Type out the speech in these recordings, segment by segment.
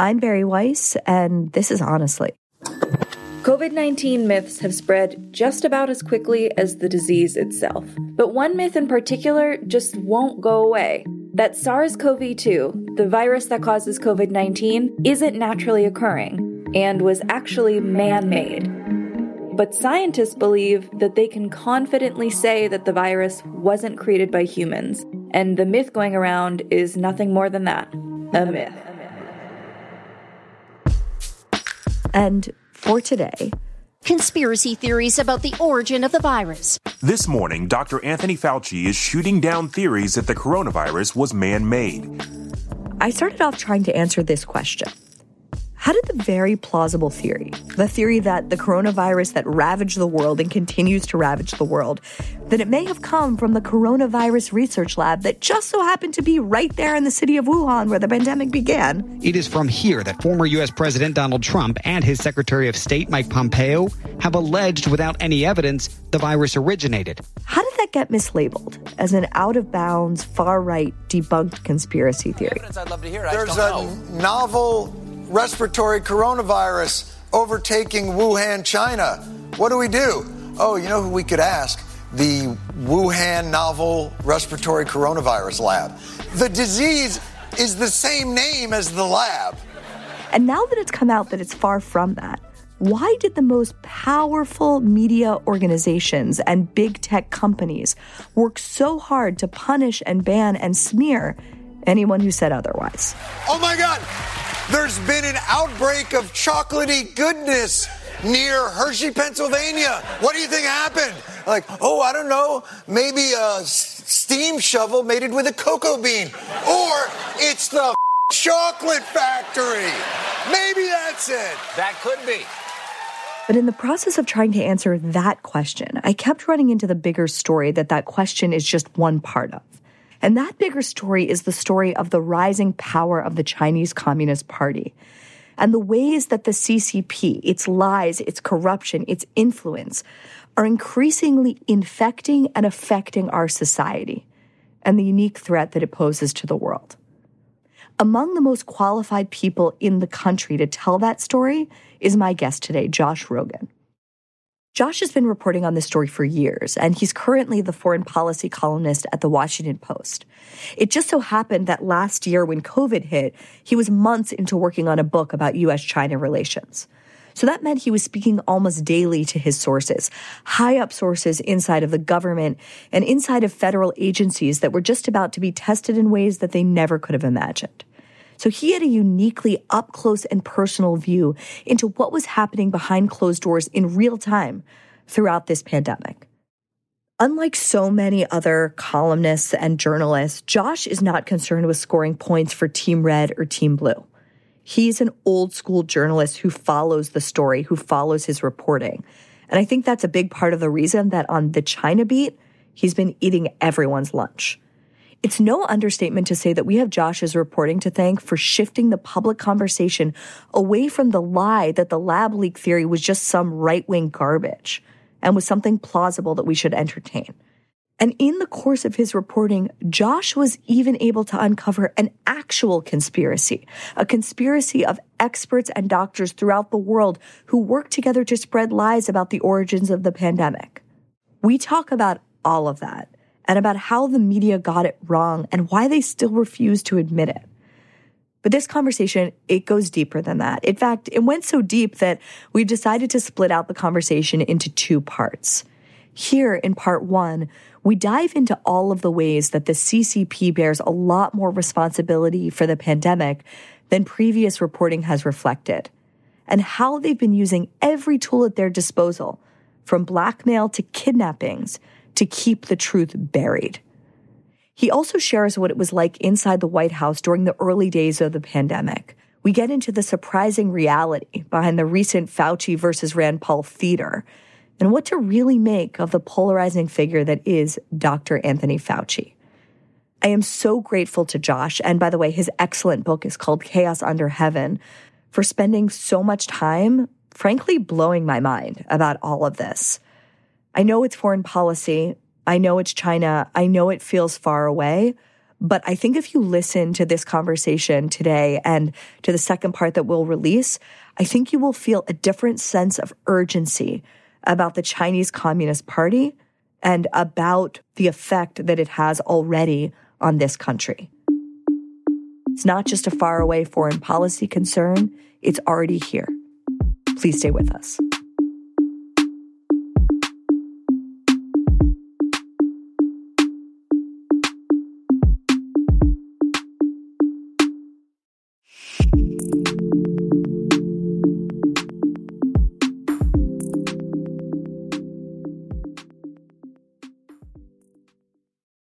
I'm Bari Weiss, and this is Honestly. COVID 19 myths have spread just about as quickly as the disease itself. But one myth in particular just won't go away that SARS CoV 2, the virus that causes COVID 19, isn't naturally occurring and was actually man made. But scientists believe that they can confidently say that the virus wasn't created by humans, and the myth going around is nothing more than that a myth. And for today. Conspiracy theories about the origin of the virus. This morning, Dr. Anthony Fauci is shooting down theories that the coronavirus was man made. I started off trying to answer this question how did the very plausible theory, the theory that the coronavirus that ravaged the world and continues to ravage the world, that it may have come from the coronavirus research lab that just so happened to be right there in the city of Wuhan where the pandemic began? It is from here that former U.S. President Donald Trump and his Secretary of State Mike Pompeo have alleged without any evidence the virus originated. How did that get mislabeled as an out of bounds, far right, debunked conspiracy theory? There's a novel respiratory coronavirus overtaking Wuhan, China. What do we do? Oh, you know who we could ask? The Wuhan Novel Respiratory Coronavirus Lab. The disease is the same name as the lab. And now that it's come out that it's far from that, why did the most powerful media organizations and big tech companies work so hard to punish and ban and smear anyone who said otherwise? Oh my God! There's been an outbreak of chocolatey goodness near Hershey, Pennsylvania. What do you think happened? Like, oh, I don't know. Maybe a steam shovel mated with a cocoa bean. Or it's the chocolate factory. Maybe that's it. That could be. But in the process of trying to answer that question, I kept running into the bigger story that that question is just one part of. And that bigger story is the story of the rising power of the Chinese Communist Party and the ways that the CCP, its lies, its corruption, its influence, are increasingly infecting and affecting our society and the unique threat that it poses to the world. Among the most qualified people in the country to tell that story is my guest today, Josh Rogin. Josh has been reporting on this story for years, and he's currently the foreign policy columnist at the Washington Post. It just so happened that last year, when COVID hit, he was months into working on a book about US China relations. So that meant he was speaking almost daily to his sources, high up sources inside of the government and inside of federal agencies that were just about to be tested in ways that they never could have imagined. So he had a uniquely up close and personal view into what was happening behind closed doors in real time throughout this pandemic. Unlike so many other columnists and journalists, Josh is not concerned with scoring points for Team Red or Team Blue. He's an old school journalist who follows the story, who follows his reporting. And I think that's a big part of the reason that on the China beat, he's been eating everyone's lunch. It's no understatement to say that we have Josh's reporting to thank for shifting the public conversation away from the lie that the lab leak theory was just some right wing garbage and was something plausible that we should entertain. And in the course of his reporting, Josh was even able to uncover an actual conspiracy, a conspiracy of experts and doctors throughout the world who work together to spread lies about the origins of the pandemic. We talk about all of that and about how the media got it wrong and why they still refuse to admit it. But this conversation, it goes deeper than that. In fact, it went so deep that we've decided to split out the conversation into two parts. Here in part one, we dive into all of the ways that the CCP bears a lot more responsibility for the pandemic than previous reporting has reflected, and how they've been using every tool at their disposal, from blackmail to kidnappings, to keep the truth buried. He also shares what it was like inside the White House during the early days of the pandemic. We get into the surprising reality behind the recent Fauci versus Rand Paul theater and what to really make of the polarizing figure that is Dr. Anthony Fauci. I am so grateful to Josh, and by the way, his excellent book is called Chaos Under Heaven, for spending so much time, frankly, blowing my mind about all of this. I know it's foreign policy. I know it's China. I know it feels far away, But I think if you listen to this conversation today and to the second part that we'll release, I think you will feel a different sense of urgency about the Chinese Communist Party and about the effect that it has already on this country. It's not just a faraway foreign policy concern, it's already here. Please stay with us.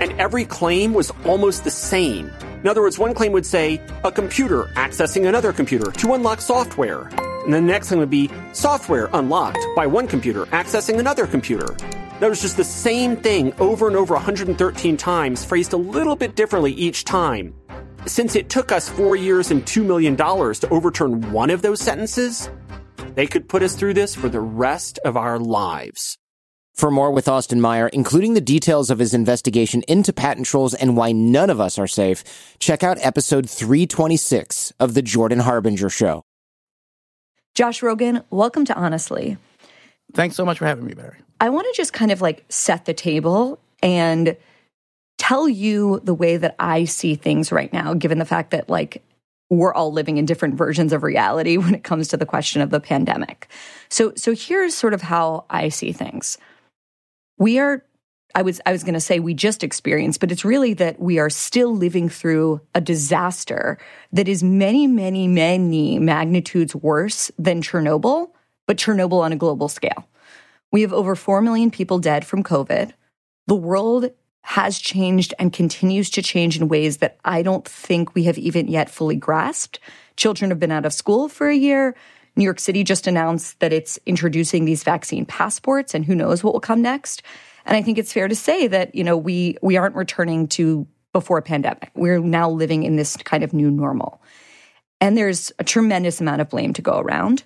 And every claim was almost the same. In other words, one claim would say, a computer accessing another computer to unlock software. And the next thing would be software unlocked by one computer accessing another computer. That was just the same thing over and over 113 times, phrased a little bit differently each time. Since it took us four years and $2 million to overturn one of those sentences, they could put us through this for the rest of our lives. For more with Austin Meyer, including the details of his investigation into patent trolls and why none of us are safe, check out episode 326 of The Jordan Harbinger Show. Josh Rogin, welcome to Honestly. Thanks so much for having me, Barry. I want to just kind of like set the table and tell you the way that I see things right now, given the fact that like we're all living in different versions of reality when it comes to the question of the pandemic. So so here's sort of how I see things we are I was I was going to say we just experienced, but it's really that we are still living through a disaster that is many, many, many magnitudes worse than Chernobyl, but Chernobyl on a global scale. We have over 4 million people dead from COVID. The world has changed and continues to change in ways that I don't think we have even yet fully grasped. Children have been out of school for a year. New York City just announced that it's introducing these vaccine passports and who knows what will come next. And I think it's fair to say that, you know, we we aren't returning to before a pandemic. We're now living in this kind of new normal. And there's a tremendous amount of blame to go around.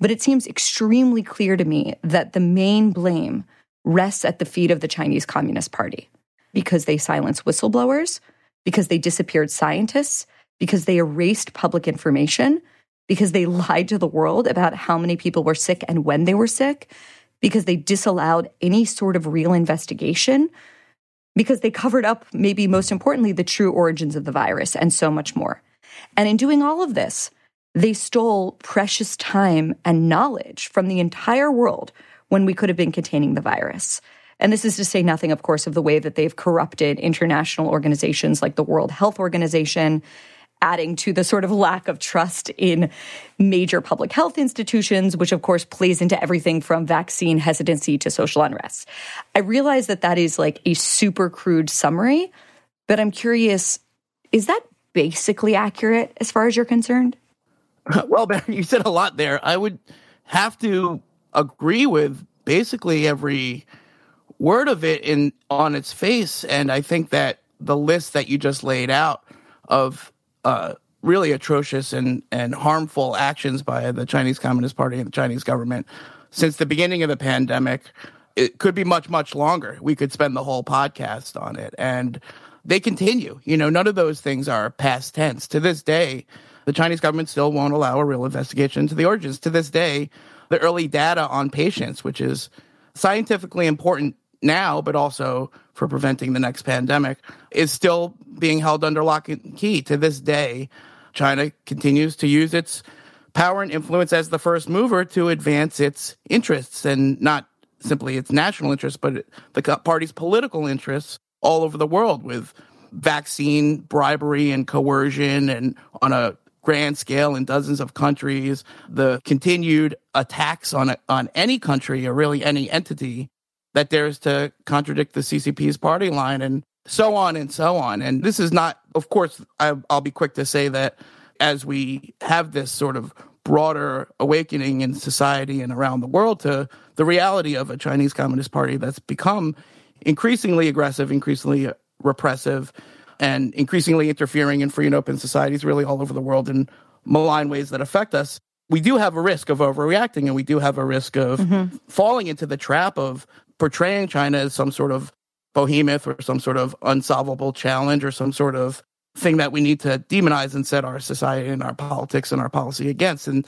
But it seems extremely clear to me that the main blame rests at the feet of the Chinese Communist Party because they silenced whistleblowers, because they disappeared scientists, because they erased public information, because they lied to the world about how many people were sick and when they were sick, because they disallowed any sort of real investigation, because they covered up, maybe most importantly, the true origins of the virus and so much more. And in doing all of this, they stole precious time and knowledge from the entire world when we could have been containing the virus. And this is to say nothing, of course, of the way that they've corrupted international organizations like the World Health Organization adding to the sort of lack of trust in major public health institutions, which of course plays into everything from vaccine hesitancy to social unrest. I realize that that is like a super crude summary, but I'm curious is that basically accurate as far as you're concerned? Well, Ben, you said a lot there. I would have to agree with basically every word of it in on its face and I think that the list that you just laid out of uh, really atrocious and, and harmful actions by the Chinese Communist Party and the Chinese government since the beginning of the pandemic. It could be much, much longer. We could spend the whole podcast on it. And they continue. You know, none of those things are past tense. To this day, the Chinese government still won't allow a real investigation into the origins. To this day, the early data on patients, which is scientifically important now, but also for preventing the next pandemic, is still being held under lock and key. To this day, China continues to use its power and influence as the first mover to advance its interests and not simply its national interests, but the party's political interests all over the world with vaccine bribery and coercion and on a grand scale in dozens of countries, the continued attacks on a, on any country or really any entity that dares to contradict the CCP's party line and so on and so on. And this is not, of course, I, I'll be quick to say that as we have this sort of broader awakening in society and around the world to the reality of a Chinese Communist Party that's become increasingly aggressive, increasingly repressive, and increasingly interfering in free and open societies really all over the world in malign ways that affect us. We do have a risk of overreacting and we do have a risk of mm-hmm. falling into the trap of portraying China as some sort of behemoth or some sort of unsolvable challenge or some sort of thing that we need to demonize and set our society and our politics and our policy against. And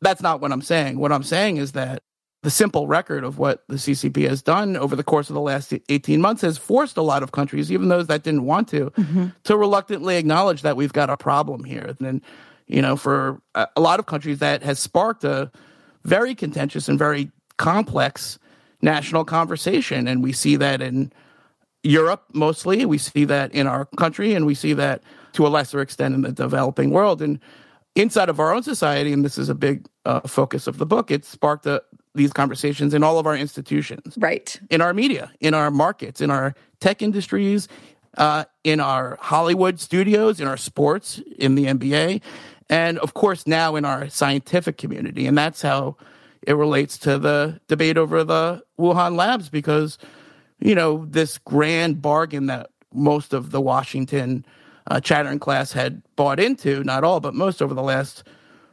that's not what I'm saying. What I'm saying is that the simple record of what the CCP has done over the course of the last 18 months has forced a lot of countries, even those that didn't want to, mm-hmm. to reluctantly acknowledge that we've got a problem here. And, you know, for a lot of countries, that has sparked a very contentious and very complex national conversation. And we see that in Europe mostly. We see that in our country, and we see that to a lesser extent in the developing world. And inside of our own society, and this is a big uh, focus of the book, it sparked a, these conversations in all of our institutions. Right. In our media, in our markets, in our tech industries, uh, in our Hollywood studios, in our sports, in the NBA, and of course now in our scientific community. And that's how it relates to the debate over the Wuhan labs because, you know, this grand bargain that most of the Washington uh, chattering class had bought into, not all, but most over the last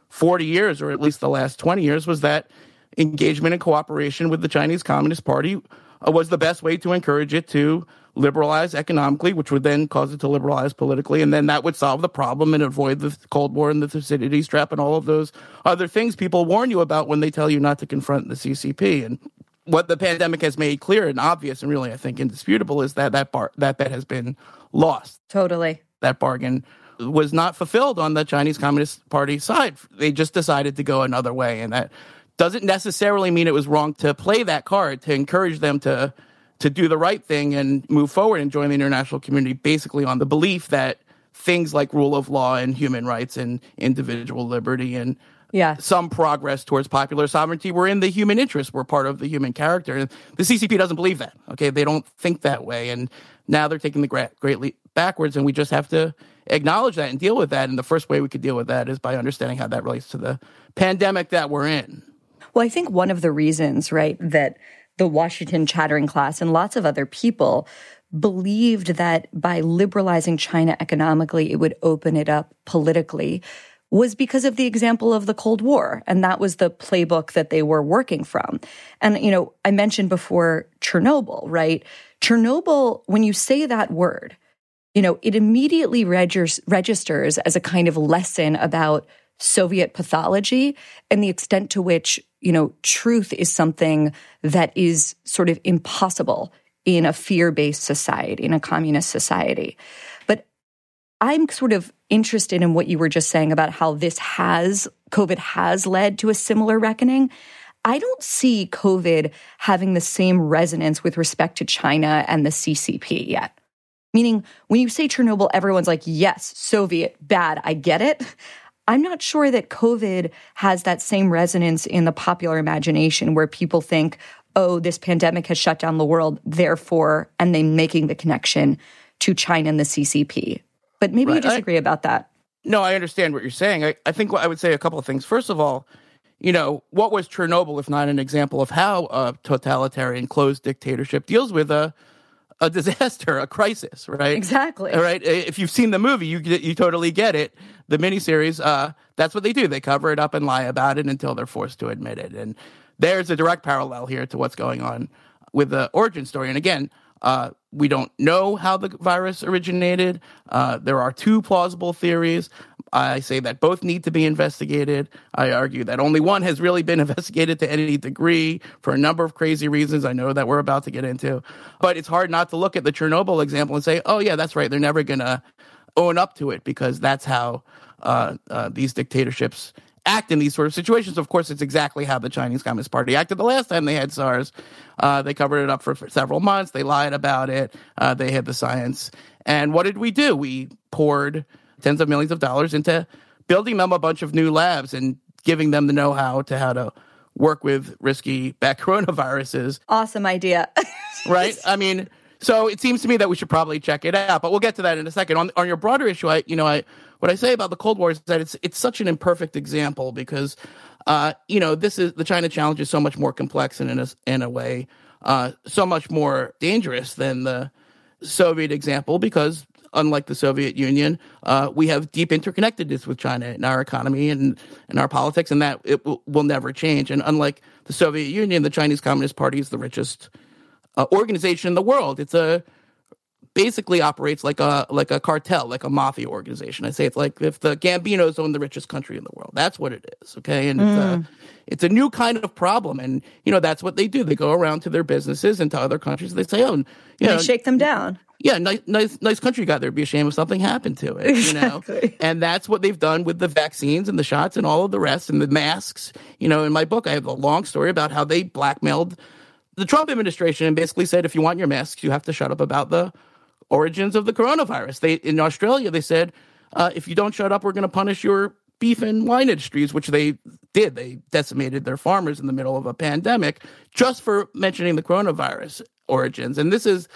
40 years, or at least the last 20 years, was that engagement and cooperation with the Chinese Communist Party uh, was the best way to encourage it to liberalize economically, which would then cause it to liberalize politically, and then that would solve the problem and avoid the Cold War and the Thucydides trap and all of those other things people warn you about when they tell you not to confront the CCP. And what the pandemic has made clear and obvious, and really I think indisputable, is that that bar- that bet has been lost. Totally that bargain was not fulfilled on the Chinese Communist Party side. They just decided to go another way, and that doesn't necessarily mean it was wrong to play that card to encourage them to to do the right thing and move forward and join the international community, basically on the belief that things like rule of law and human rights and individual liberty and yeah. some progress towards popular sovereignty were in the human interest, were part of the human character. And the CCP doesn't believe that. Okay, they don't think that way, and now they're taking the great, great leap backwards, and we just have to acknowledge that and deal with that. And the first way we could deal with that is by understanding how that relates to the pandemic that we're in. Well, I think one of the reasons, right, that the Washington chattering class and lots of other people believed that by liberalizing China economically, it would open it up politically was because of the example of the Cold War. And that was the playbook that they were working from. And, you know, I mentioned before Chernobyl, right? Chernobyl, when you say that word, you know, it immediately registers, as a kind of lesson about Soviet pathology and the extent to which, you know, truth is something that is sort of impossible in a fear based society, in a communist society. But I'm sort of interested in what you were just saying about how this has, COVID has led to a similar reckoning. I don't see COVID having the same resonance with respect to China and the CCP yet. Meaning, when you say Chernobyl, everyone's like, yes, Soviet, bad, I get it. I'm not sure that COVID has that same resonance in the popular imagination where people think, oh, this pandemic has shut down the world, therefore, and then making the connection to China and the CCP. But maybe right. you disagree I, about that. No, I understand what you're saying. I, I think I would say a couple of things. First of all, you know, what was Chernobyl if not an example of how a totalitarian closed dictatorship deals with a a disaster, a crisis, right? Exactly. All right. If you've seen the movie, you you totally get it. The miniseries, uh, that's what they do. They cover it up and lie about it until they're forced to admit it. And there's a direct parallel here to what's going on with the origin story. And again, uh, we don't know how the virus originated. Uh, there are two plausible theories. I say that both need to be investigated. I argue that only one has really been investigated to any degree for a number of crazy reasons I know that we're about to get into. But it's hard not to look at the Chernobyl example and say, oh, yeah, that's right. They're never going to own up to it because that's how uh, uh, these dictatorships act in these sort of situations. Of course, it's exactly how the Chinese Communist Party acted the last time they had SARS. Uh, they covered it up for, for, several months. They lied about it. Uh, they hid the science. And what did we do? We poured tens of millions of dollars into building them a bunch of new labs and giving them the know-how to how to work with risky bat coronaviruses. Awesome idea. right? I mean, So it seems to me that we should probably check it out, but we'll get to that in a second. On on your broader issue, I you know I what I say about the Cold War is that it's it's such an imperfect example because uh, you know this is the China challenge is so much more complex and in a in a way uh, so much more dangerous than the Soviet example because unlike the Soviet Union, uh, we have deep interconnectedness with China in our economy and in our politics, and that it will, will never change. And unlike the Soviet Union, the Chinese Communist Party is the richest uh, organization in the world. It's a basically operates like a like a cartel, like a mafia organization. I say it's like if the Gambinos own the richest country in the world. That's what it is. Okay, and mm. it's a it's a new kind of problem, and you know that's what they do. They go around to their businesses and to other countries. They say, "Oh, you know, they shake them down." Yeah, nice, nice, nice country guy. There'd be a shame if something happened to it. Exactly. You know, and that's what they've done with the vaccines and the shots and all of the rest and the masks. You know, in my book, I have a long story about how they blackmailed the Trump administration and basically said, if you want your masks, you have to shut up about the origins of the coronavirus. They in Australia, they said, uh, if you don't shut up, we're going to punish your beef and wine industries, which they did. They decimated their farmers in the middle of a pandemic just for mentioning the coronavirus origins. And this is,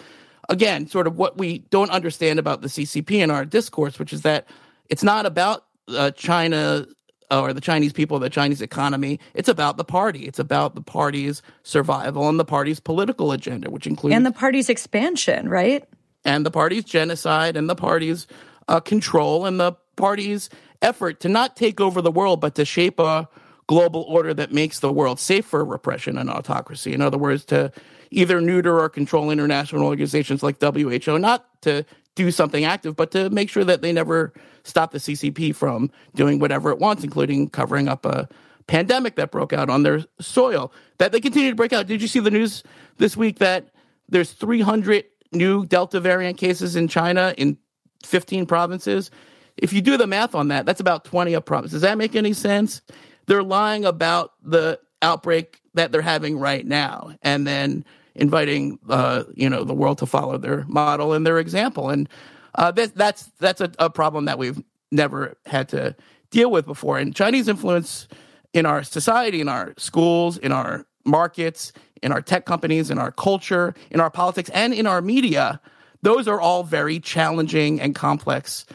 again, sort of what we don't understand about the CCP in our discourse, which is that it's not about uh, China or the Chinese people, the Chinese economy. It's about the party. It's about the party's survival and the party's political agenda, which includes and the party's expansion, right? And the party's genocide and the party's uh, control and the party's effort to not take over the world, but to shape a global order that makes the world safe for repression and autocracy. In other words, to either neuter or control international organizations like WHO, not to do something active, but to make sure that they never stop the CCP from doing whatever it wants, including covering up a pandemic that broke out on their soil. That they continue to break out. Did you see the news this week that there's 300 new Delta variant cases in China in 15 provinces? If you do the math on that, that's about 20 a province. Does that make any sense? They're lying about the outbreak that they're having right now, and then inviting uh, you know the world to follow their model and their example. And uh, that, that's that's a, a problem that we've never had to deal with before. And Chinese influence in our society, in our schools, in our markets, in our tech companies, in our culture, in our politics, and in our media, those are all very challenging and complex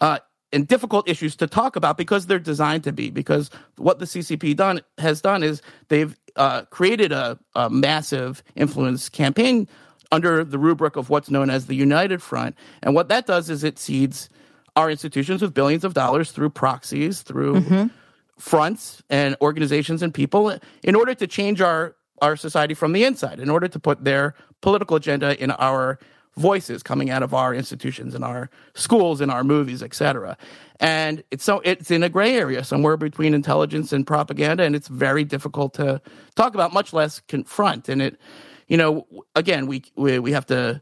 uh, and difficult issues to talk about because they're designed to be. Because what the CCP done has done is they've uh, created a, a, massive influence campaign under the rubric of what's known as the United Front, and what that does is it seeds our institutions with billions of dollars through proxies, through mm-hmm. fronts and organizations and people, in order to change our our society from the inside, in order to put their political agenda in our voices coming out of our institutions and our schools and our movies, etc. And it's so it's in a gray area somewhere between intelligence and propaganda, and it's very difficult to talk about, much less confront. And it, you know, again, we we, we have to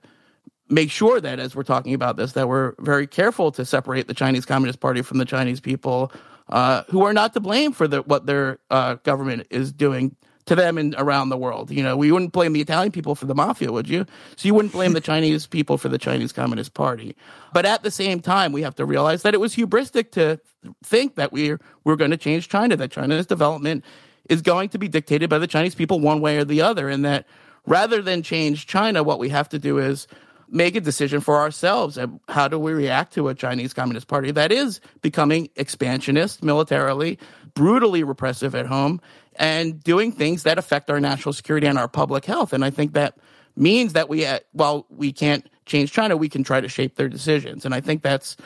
make sure that as we're talking about this, that we're very careful to separate the Chinese Communist Party from the Chinese people, uh, who are not to blame for the, what their uh, government is doing to them and around the world. You know, we wouldn't blame the Italian people for the mafia, would you? So you wouldn't blame the Chinese people for the Chinese Communist Party. But at the same time, we have to realize that it was hubristic to think that we're we're going to change China, that China's development is going to be dictated by the Chinese people one way or the other, and that rather than change China, what we have to do is make a decision for ourselves. And how do we react to a Chinese Communist Party that is becoming expansionist militarily, brutally repressive at home, and doing things that affect our national security and our public health. And I think that means that we, uh, while we can't change China, we can try to shape their decisions. And I think that's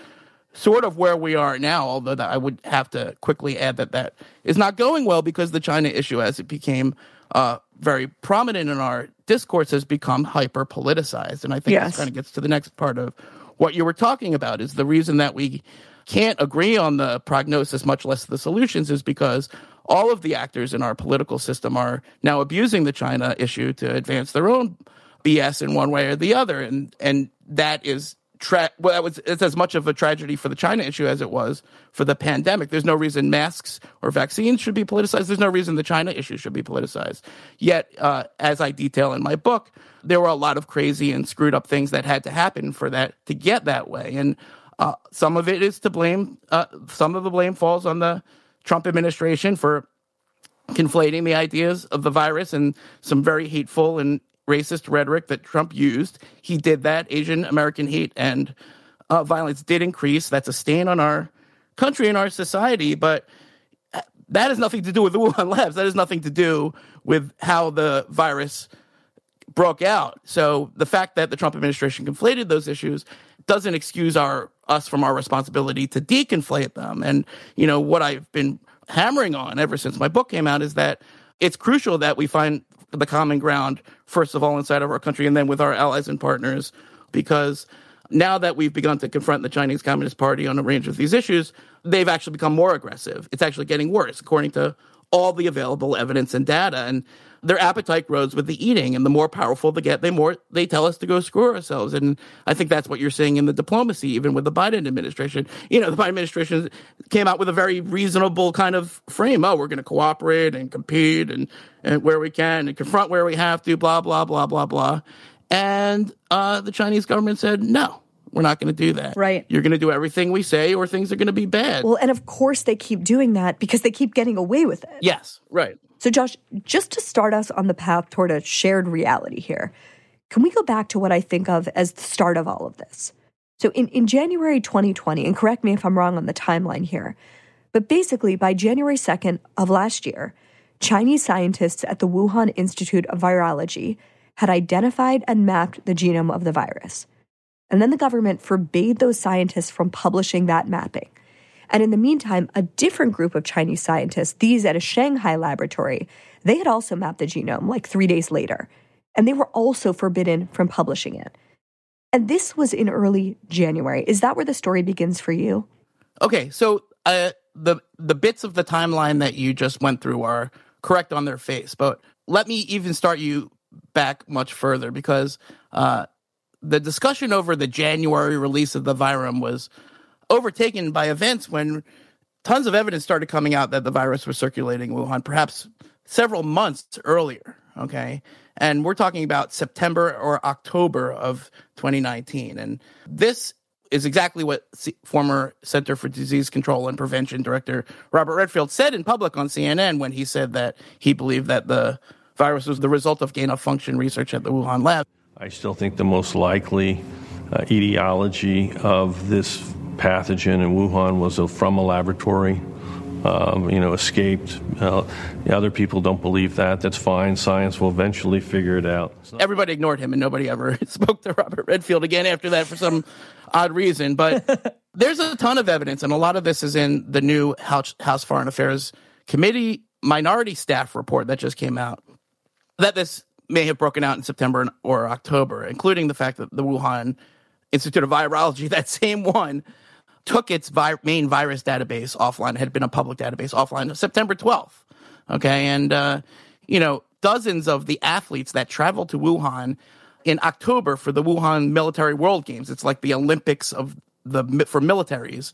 sort of where we are now, although I would have to quickly add that that is not going well because the China issue, as it became uh, very prominent in our discourse, has become hyper politicized. And I think yes. this kind of gets to the next part of what you were talking about is the reason that we can't agree on the prognosis, much less the solutions, is because all of the actors in our political system are now abusing the China issue to advance their own BS in one way or the other, and and that is tra- well, that was it's as much of a tragedy for the China issue as it was for the pandemic. There's no reason masks or vaccines should be politicized. There's no reason the China issue should be politicized. Yet, uh, as I detail in my book, there were a lot of crazy and screwed up things that had to happen for that to get that way, and uh, some of it is to blame. Uh, some of the blame falls on the Trump administration for conflating the ideas of the virus and some very hateful and racist rhetoric that Trump used. He did that. Asian American hate and uh, violence did increase. That's a stain on our country and our society. But that has nothing to do with the Wuhan labs. That has nothing to do with how the virus broke out. So the fact that the Trump administration conflated those issues doesn't excuse our us from our responsibility to deconflate them. And you know what I've been hammering on ever since my book came out is that it's crucial that we find the common ground first of all inside of our country and then with our allies and partners because now that we've begun to confront the Chinese Communist Party on a range of these issues, they've actually become more aggressive. It's actually getting worse according to all the available evidence and data and their appetite grows with the eating and the more powerful they get they more they tell us to go screw ourselves. And i think that's what you're seeing in the diplomacy even with the biden administration. You know the biden administration came out with a very reasonable kind of frame. Oh we're going to cooperate and compete and, and where we can and confront where we have to blah blah blah blah blah. And uh, the chinese government said no we're not going to do that. Right. You're going to do everything we say, or things are going to be bad. Well, and of course they keep doing that because they keep getting away with it. Yes, right. So, Josh, just to start us on the path toward a shared reality here, can we go back to what I think of as the start of all of this? So, in, in January 2020, and correct me if I'm wrong on the timeline here, but basically by January 2nd of last year, Chinese scientists at the Wuhan Institute of Virology had identified and mapped the genome of the virus. And then the government forbade those scientists from publishing that mapping. And in the meantime, a different group of Chinese scientists, these at a Shanghai laboratory, they had also mapped the genome like three days later. And they were also forbidden from publishing it. And this was in early January. Is that where the story begins for you? Okay, so uh, the the bits of the timeline that you just went through are correct on their face, but let me even start you back much further because uh, the discussion over the January release of the Virum was overtaken by events when tons of evidence started coming out that the virus was circulating in Wuhan, perhaps several months earlier. Okay. And we're talking about September or October of 2019. And this is exactly what C- former Center for Disease Control and Prevention Director Robert Redfield said in public on CNN when he said that he believed that the virus was the result of gain of function research at the Wuhan lab. I still think the most likely uh, etiology of this pathogen in Wuhan was a, from a laboratory. Um, you know, escaped. Uh, other people don't believe that. That's fine. Science will eventually figure it out. Everybody ignored him, and nobody ever spoke to Robert Redfield again after that for some odd reason. But there's a ton of evidence, and a lot of this is in the new House, House Foreign Affairs Committee minority staff report that just came out. That this may have broken out in September or October, including the fact that the Wuhan Institute of Virology, that same one, took its vi- main virus database offline. Had been a public database offline September 12th. Okay. And, uh, you know, dozens of the athletes that traveled to Wuhan in October for the Wuhan Military World Games, it's like the Olympics of the for militaries,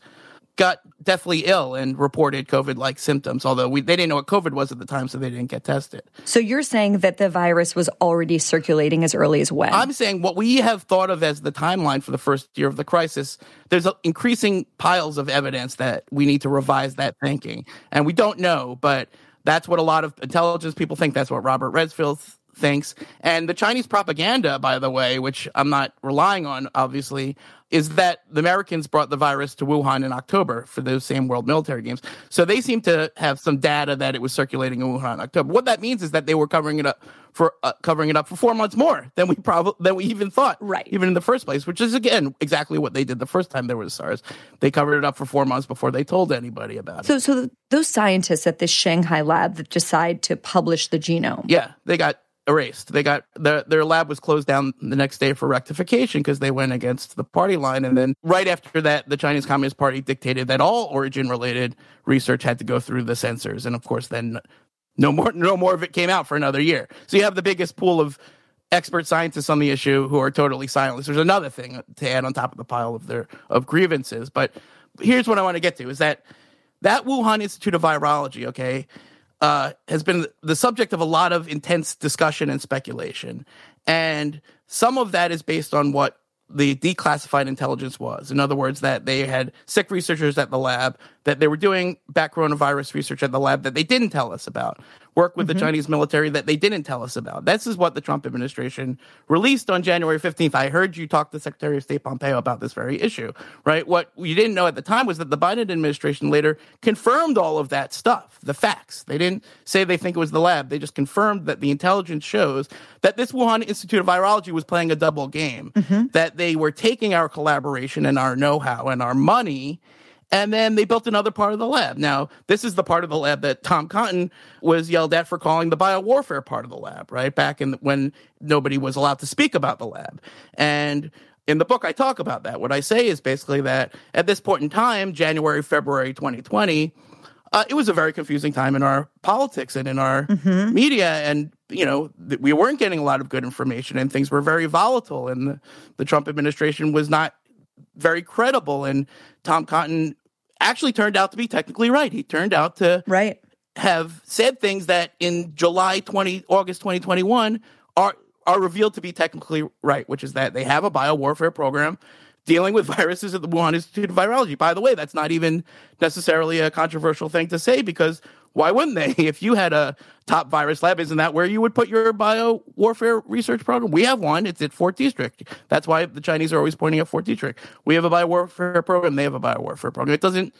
got deathly ill and reported COVID like symptoms, although we, they didn't know what COVID was at the time, so they didn't get tested. So you're saying that the virus was already circulating as early as when? I'm saying what we have thought of as the timeline for the first year of the crisis, there's increasing piles of evidence that we need to revise that thinking. And we don't know, but that's what a lot of intelligence people think. That's what Robert Redfield thinks. And the Chinese propaganda, by the way, which I'm not relying on, obviously, is that the Americans brought the virus to Wuhan in October for those same World Military Games. So they seem to have some data that it was circulating in Wuhan in October. What that means is that they were covering it up for uh, covering it up for four months more than we probably than we even thought, right? Even in the first place, which is again exactly what they did the first time there was SARS. They covered it up for four months before they told anybody about it. So, so those scientists at this Shanghai lab that decide to publish the genome, yeah, they got erased. They got their their lab was closed down the next day for rectification because they went against the party line. And then right after that, the Chinese Communist Party dictated that all origin related research had to go through the censors. And of course, then no more no more of it came out for another year. So you have the biggest pool of expert scientists on the issue who are totally silent. There's another thing to add on top of the pile of their of grievances. But here's what I want to get to is that that Wuhan Institute of Virology, okay, uh, has been the subject of a lot of intense discussion and speculation. And some of that is based on what the declassified intelligence was. In other words, that they had sick researchers at the lab, that they were doing bat coronavirus research at the lab that they didn't tell us about. Work with mm-hmm. the Chinese military that they didn't tell us about. This is what the Trump administration released on January 15th. I heard you talk to Secretary of State Pompeo about this very issue, right? What you didn't know at the time was that the Biden administration later confirmed all of that stuff, the facts. They didn't say they think it was the lab. They just confirmed that the intelligence shows that this Wuhan Institute of Virology was playing a double game, mm-hmm. that they were taking our collaboration and our know-how and our money and then they built another part of the lab. Now, this is the part of the lab that Tom Cotton was yelled at for calling the biowarfare part of the lab, right? Back in when nobody was allowed to speak about the lab. And in the book, I talk about that. What I say is basically that at this point in time, January, February 2020, uh, it was a very confusing time in our politics and in our mm-hmm. media. And, you know, th- we weren't getting a lot of good information and things were very volatile. And the, the Trump administration was not very credible. And Tom Cotton actually turned out to be technically right. He turned out to right have said things that in July 20 August 2021 are are revealed to be technically right, which is that they have a biowarfare program dealing with viruses at the Wuhan Institute of Virology. By the way, that's not even necessarily a controversial thing to say because why wouldn't they? If you had a top virus lab, isn't that where you would put your bio warfare research program? We have one. It's at Fort Detrick. That's why the Chinese are always pointing at Fort Detrick. We have a bio warfare program. They have a bio warfare program. It doesn't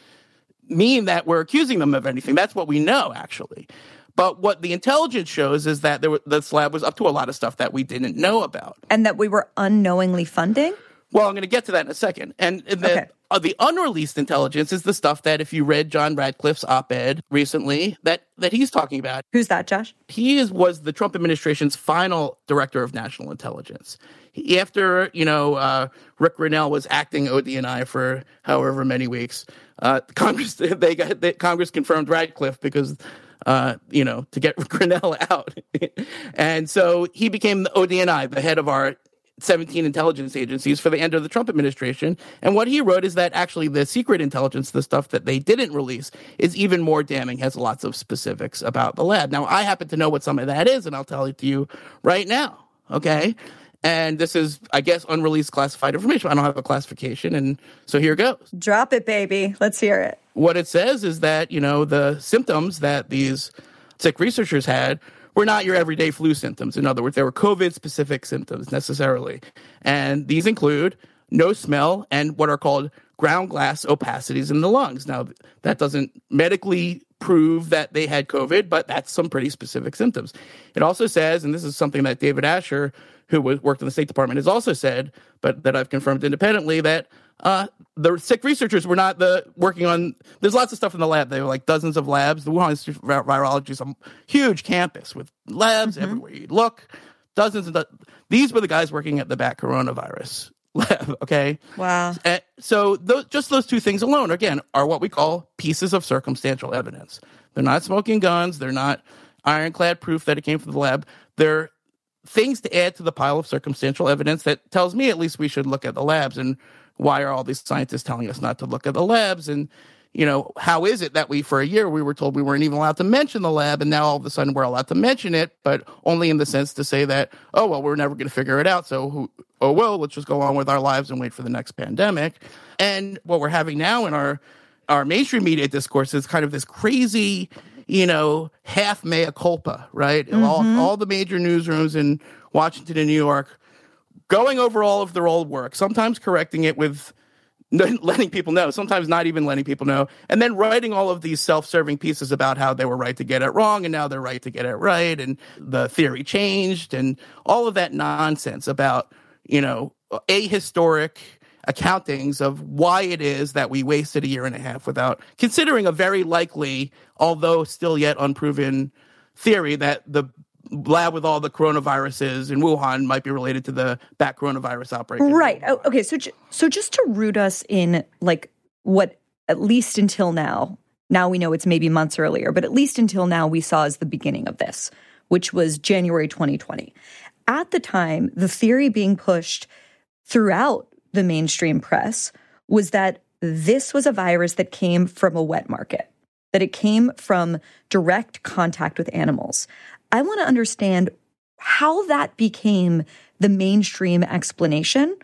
mean that we're accusing them of anything. That's what we know, actually. But what the intelligence shows is that there, this lab was up to a lot of stuff that we didn't know about. And that we were unknowingly funding? Well, I'm going to get to that in a second. And, and the, okay. Uh, the unreleased intelligence is the stuff that if you read John Ratcliffe's op-ed recently, that that he's talking about. Who's that, Josh? He is was the Trump administration's final director of national intelligence. He, after you know uh, Rick Grenell was acting ODNI for however many weeks, uh, Congress they got they, Congress confirmed Ratcliffe because uh, you know, to get Grenell out. and so he became the ODNI, the head of our 17 intelligence agencies for the end of the Trump administration. And what he wrote is that actually the secret intelligence, the stuff that they didn't release, is even more damning, has lots of specifics about the lab. Now, I happen to know what some of that is, and I'll tell it to you right now. Okay. And this is, I guess, unreleased classified information. I don't have a classification. And so here goes. Drop it, baby. Let's hear it. What it says is that, you know, the symptoms that these sick researchers had were not your everyday flu symptoms. In other words, they were COVID specific symptoms necessarily. And these include no smell and what are called ground glass opacities in the lungs. Now, that doesn't medically prove that they had COVID, but that's some pretty specific symptoms. It also says, and this is something that David Asher, who worked in the State Department, has also said, but that I've confirmed independently, that uh, the sick researchers were not the working on. There's lots of stuff in the lab. They were like dozens of labs. The Wuhan Institute of Virology is a huge campus with labs mm-hmm. everywhere you look. Dozens and do- these were the guys working at the bat coronavirus lab. Okay. Wow. And so those, just those two things alone, again, are what we call pieces of circumstantial evidence. They're not smoking guns. They're not ironclad proof that it came from the lab. They're things to add to the pile of circumstantial evidence that tells me at least we should look at the labs and why are all these scientists telling us not to look at the labs? And you know how is it that we for a year we were told we weren't even allowed to mention the lab and now all of a sudden we're allowed to mention it but only in the sense to say that oh well we're never going to figure it out so who, oh well let's just go on with our lives and wait for the next pandemic. And what we're having now in our our mainstream media discourse is kind of this crazy you know half mea culpa right? Mm-hmm. all, all the major newsrooms in washington and new york going over all of their old work, sometimes correcting it with letting people know, sometimes not even letting people know, and then writing all of these self-serving pieces about how they were right to get it wrong and now they're right to get it right and the theory changed and all of that nonsense about, you know, ahistoric accountings of why it is that we wasted a year and a half without considering a very likely, although still yet unproven theory that the lab with all the coronaviruses in Wuhan might be related to the bat coronavirus outbreak. Right. Oh, okay. So, so just to root us in, like what at least until now, now we know it's maybe months earlier, but at least until now we saw as the beginning of this, which was January 2020. At the time, the theory being pushed throughout the mainstream press was that this was a virus that came from a wet market, that it came from direct contact with animals. I want to understand how that became the mainstream explanation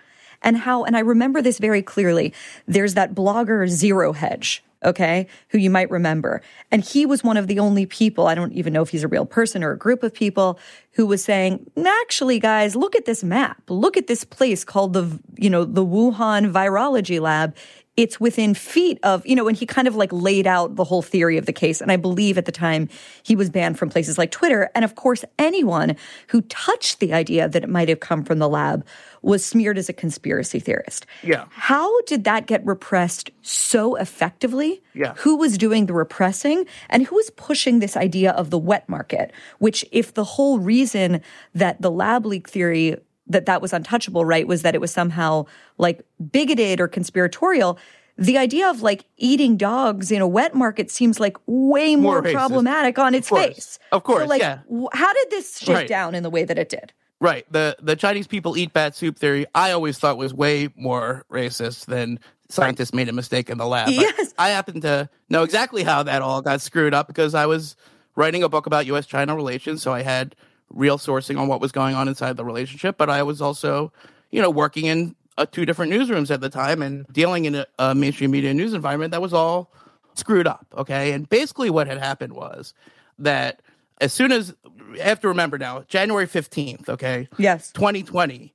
and how, and I remember this very clearly. There's that blogger Zero Hedge, okay, who you might remember. And he was one of the only people, I don't even know if he's a real person or a group of people, who was saying, actually, guys, look at this map. Look at this place called the, you know, the Wuhan Virology Lab it's within feet of, you know, and he kind of like laid out the whole theory of the case. And I believe at the time he was banned from places like Twitter. And of course, anyone who touched the idea that it might have come from the lab was smeared as a conspiracy theorist. Yeah. How did that get repressed so effectively? Yeah. Who was doing the repressing and who was pushing this idea of the wet market, which if the whole reason that the lab leak theory that that was untouchable, right, was that it was somehow like bigoted or conspiratorial. The idea of like eating dogs in a wet market seems like way more, More problematic on its Of face. Of course, So, like, yeah. w- how did this shift Right. down in the way that it did? Right. The the Chinese people eat bat soup theory, I always thought was way more racist than scientists made a mistake in the lab. Yes. I happen to know exactly how that all got screwed up because I was writing a book about US China relations, so I had real sourcing on what was going on inside the relationship, but I was also, you know, working in uh, two different newsrooms at the time and dealing in a, a mainstream media news environment that was all screwed up, okay? And basically what had happened was that as soon as I have to remember now, January 15th, okay? Yes. 2020,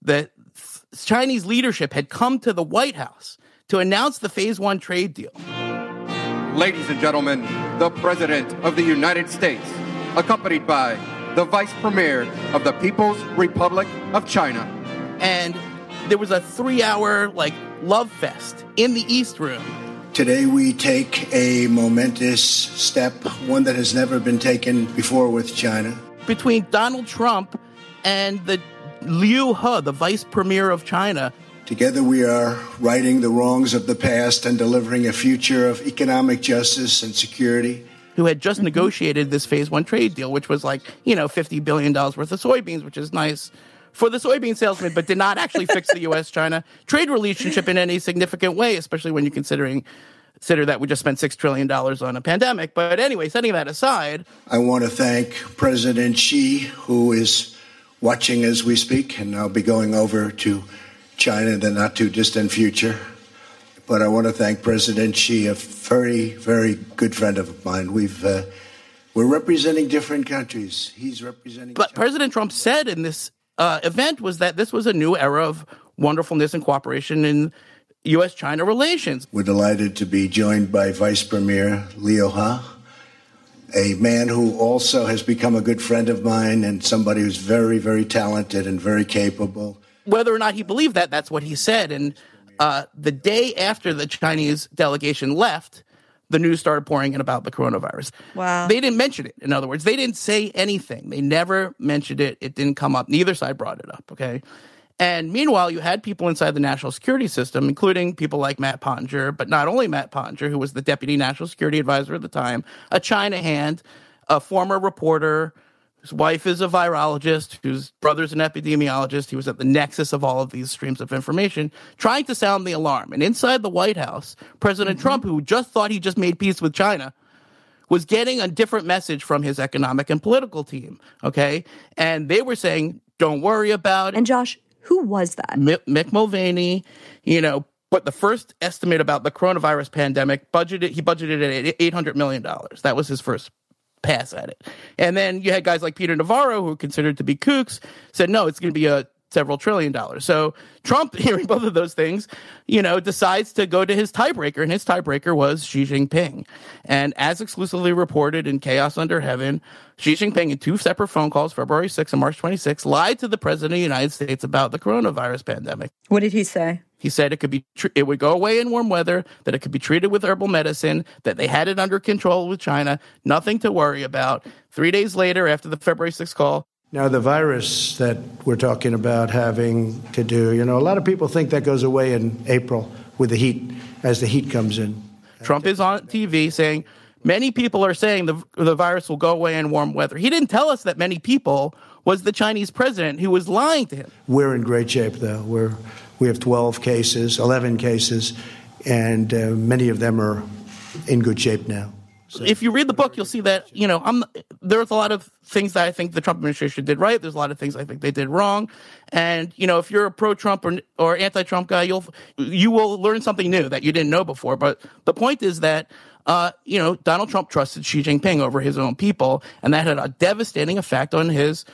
the Chinese leadership had come to the White House to announce the phase 1 trade deal. Ladies and gentlemen, the President of the United States, accompanied by the Vice Premier of the People's Republic of China. And there was a 3-hour like love fest in the East Room. Today, we take a momentous step, one that has never been taken before with China. between Donald Trump and the Liu He, the vice premier of China. Together, we are righting the wrongs of the past and delivering a future of economic justice and security. Who had just negotiated this phase one trade deal, which was like, you know, $50 billion worth of soybeans, which is nice for the soybean salesman, but did not actually fix the U.S. China trade relationship in any significant way, especially when you're considering. Consider that we just spent $6 trillion on a pandemic. But anyway, setting that aside, I want to thank President Xi, who is watching as we speak, and I'll be going over to China in the not too distant future. But I want to thank President Xi, a very, very good friend of mine. We've uh, we're representing different countries. He's representing. But President Trump said in this uh, event was that this was a new era of wonderfulness and cooperation in U.S. China relations. We're delighted to be joined by Vice Premier Liu He, a man who also has become a good friend of mine and somebody who's very, very talented and very capable. Whether or not he believed that, that's what he said. And uh, the day after the Chinese delegation left, the news started pouring in about the coronavirus. Wow. They didn't mention it. In other words, they didn't say anything. They never mentioned it. It didn't come up. Neither side brought it up. Okay. And meanwhile, you had people inside the national security system, including people like Matt Pottinger, but not only Matt Pottinger, who was the deputy national security advisor at the time, a China hand, a former reporter whose wife is a virologist, whose brother's an epidemiologist. He was at the nexus of all of these streams of information, trying to sound the alarm. And inside the White House, President mm-hmm. Trump, who just thought he just made peace with China, was getting a different message from his economic and political team. Okay. And they were saying, don't worry about it. And Josh, who was that? Mick, Mick Mulvaney, you know, but the first estimate about the coronavirus pandemic budgeted, he budgeted it at $800 million. That was his first pass at it. And then you had guys like Peter Navarro, who were considered to be kooks, said, no, it's going to be a several trillion dollars. So Trump, hearing both of those things, you know, decides to go to his tiebreaker, and his tiebreaker was Xi Jinping. And as exclusively reported in Chaos Under Heaven, Xi Jinping, in two separate phone calls, February 6th and March 26th, lied to the president of the United States about the coronavirus pandemic. What did he say? He said it could be tr- it would go away in warm weather, that it could be treated with herbal medicine, that they had it under control with China, nothing to worry about. Three days later, after the February 6th call, Now, the virus that we're talking about having to do, you know, a lot of people think that goes away in April with the heat, as the heat comes in. Trump is on TV saying many people are saying the the virus will go away in warm weather. He didn't tell us that many people was the Chinese president who was lying to him. We're in great shape, though. We're, we have 12 cases, 11 cases, and uh, many of them are in good shape now. if you read the book, you'll see that you know I'm there's a lot of things that I think the Trump administration did right. There's a lot of things I think they did wrong, and you know if you're a pro-Trump or, or anti-Trump guy, you'll you will learn something new that you didn't know before. But the point is that uh, you know Donald Trump trusted Xi Jinping over his own people, and that had a devastating effect on his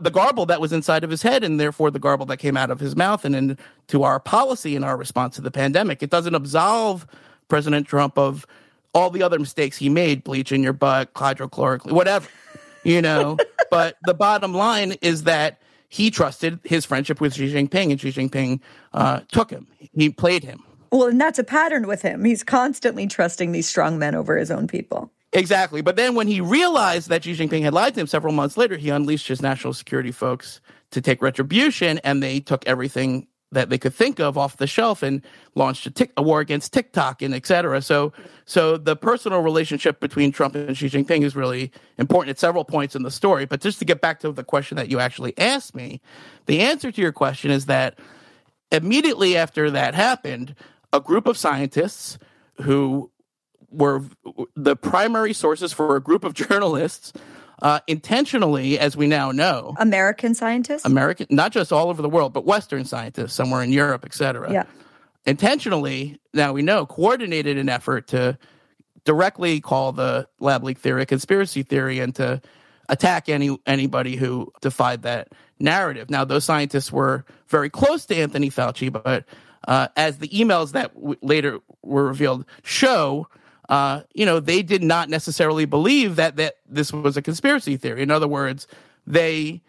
the garble that was inside of his head and therefore the garble that came out of his mouth and into our policy and our response to the pandemic. It doesn't absolve President Trump of all the other mistakes he made, bleach in your butt, hydrochloric, whatever, you know. but the bottom line is that he trusted his friendship with Xi Jinping, and Xi Jinping uh, took him. He played him. Well, and that's a pattern with him. He's constantly trusting these strong men over his own people. Exactly. But then when he realized that Xi Jinping had lied to him several months later, he unleashed his national security folks to take retribution, and they took everything that they could think of off the shelf and launched a, tic- a war against TikTok and et cetera. So, so the personal relationship between Trump and Xi Jinping is really important at several points in the story. But just to get back to the question that you actually asked me, the answer to your question is that immediately after that happened, a group of scientists who were the primary sources for a group of journalists uh, intentionally, as we now know, American scientists, American, not just all over the world, but Western scientists, somewhere in Europe, et cetera. Yeah. Intentionally, now we know, coordinated an effort to directly call the lab leak theory a conspiracy theory and to attack any anybody who defied that narrative. Now, those scientists were very close to Anthony Fauci, but uh, as the emails that w- later were revealed show, uh, you know, they did not necessarily believe that that this was a conspiracy theory. In other words, they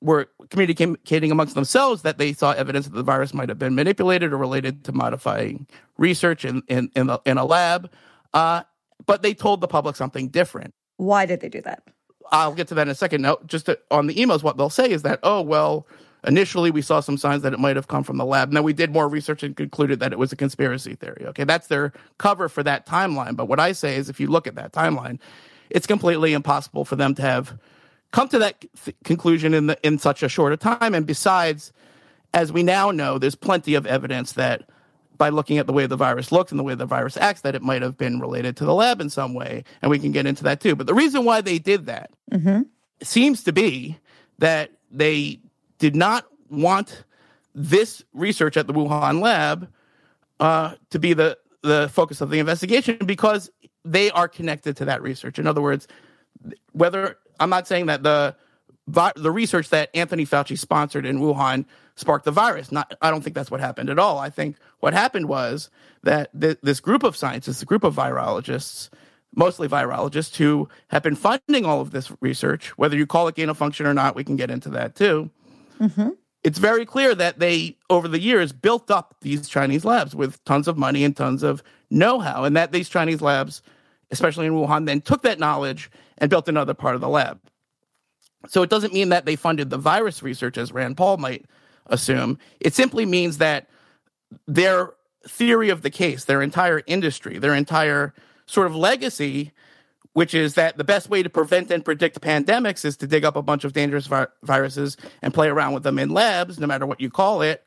were communicating amongst themselves that they saw evidence that the virus might have been manipulated or related to modifying research in in in, the, in a lab, uh, but they told the public something different. Why did they do that? I'll get to that in a second. Now, just to, on the emails, what they'll say is that, oh well, Initially, we saw some signs that it might have come from the lab. And then we did more research and concluded that it was a conspiracy theory. Okay, that's their cover for that timeline. But what I say is, if you look at that timeline, it's completely impossible for them to have come to that th- conclusion in the, in such a short a time. And besides, as we now know, there's plenty of evidence that by looking at the way the virus looks and the way the virus acts, that it might have been related to the lab in some way. And we can get into that too. But the reason why they did that mm-hmm. seems to be that they did not want this research at the Wuhan lab uh, to be the, the focus of the investigation because they are connected to that research. In other words, whether I'm not saying that the the research that Anthony Fauci sponsored in Wuhan sparked the virus. Not, I don't think that's what happened at all. I think what happened was that th- this group of scientists, a group of virologists, mostly virologists, who have been funding all of this research, whether you call it gain of function or not, we can get into that too. Mm-hmm. It's very clear that they, over the years, built up these Chinese labs with tons of money and tons of know how, and that these Chinese labs, especially in Wuhan, then took that knowledge and built another part of the lab. So it doesn't mean that they funded the virus research as Rand Paul might assume. It simply means that their theory of the case, their entire industry, their entire sort of legacy which is that the best way to prevent and predict pandemics is to dig up a bunch of dangerous vi- viruses and play around with them in labs, no matter what you call it,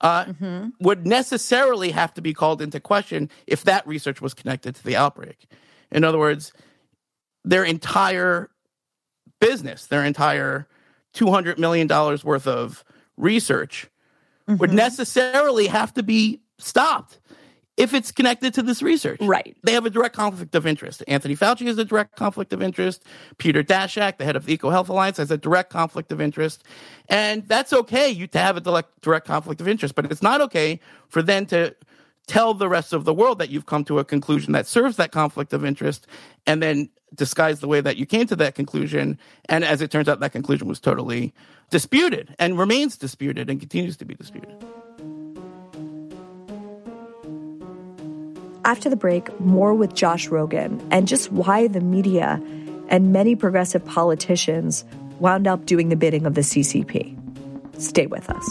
uh, mm-hmm. would necessarily have to be called into question if that research was connected to the outbreak. In other words, their entire business, their entire $200 million worth of research mm-hmm. would necessarily have to be stopped if it's connected to this research. Right. They have a direct conflict of interest. Anthony Fauci has a direct conflict of interest. Peter Daszak, the head of the EcoHealth Alliance, has a direct conflict of interest. And that's okay you to have a direct, direct conflict of interest, but it's not okay for them to tell the rest of the world that you've come to a conclusion that serves that conflict of interest and then disguise the way that you came to that conclusion. And as it turns out, that conclusion was totally disputed and remains disputed and continues to be disputed. After the break, more with Josh Rogin and just why the media and many progressive politicians wound up doing the bidding of the CCP. Stay with us.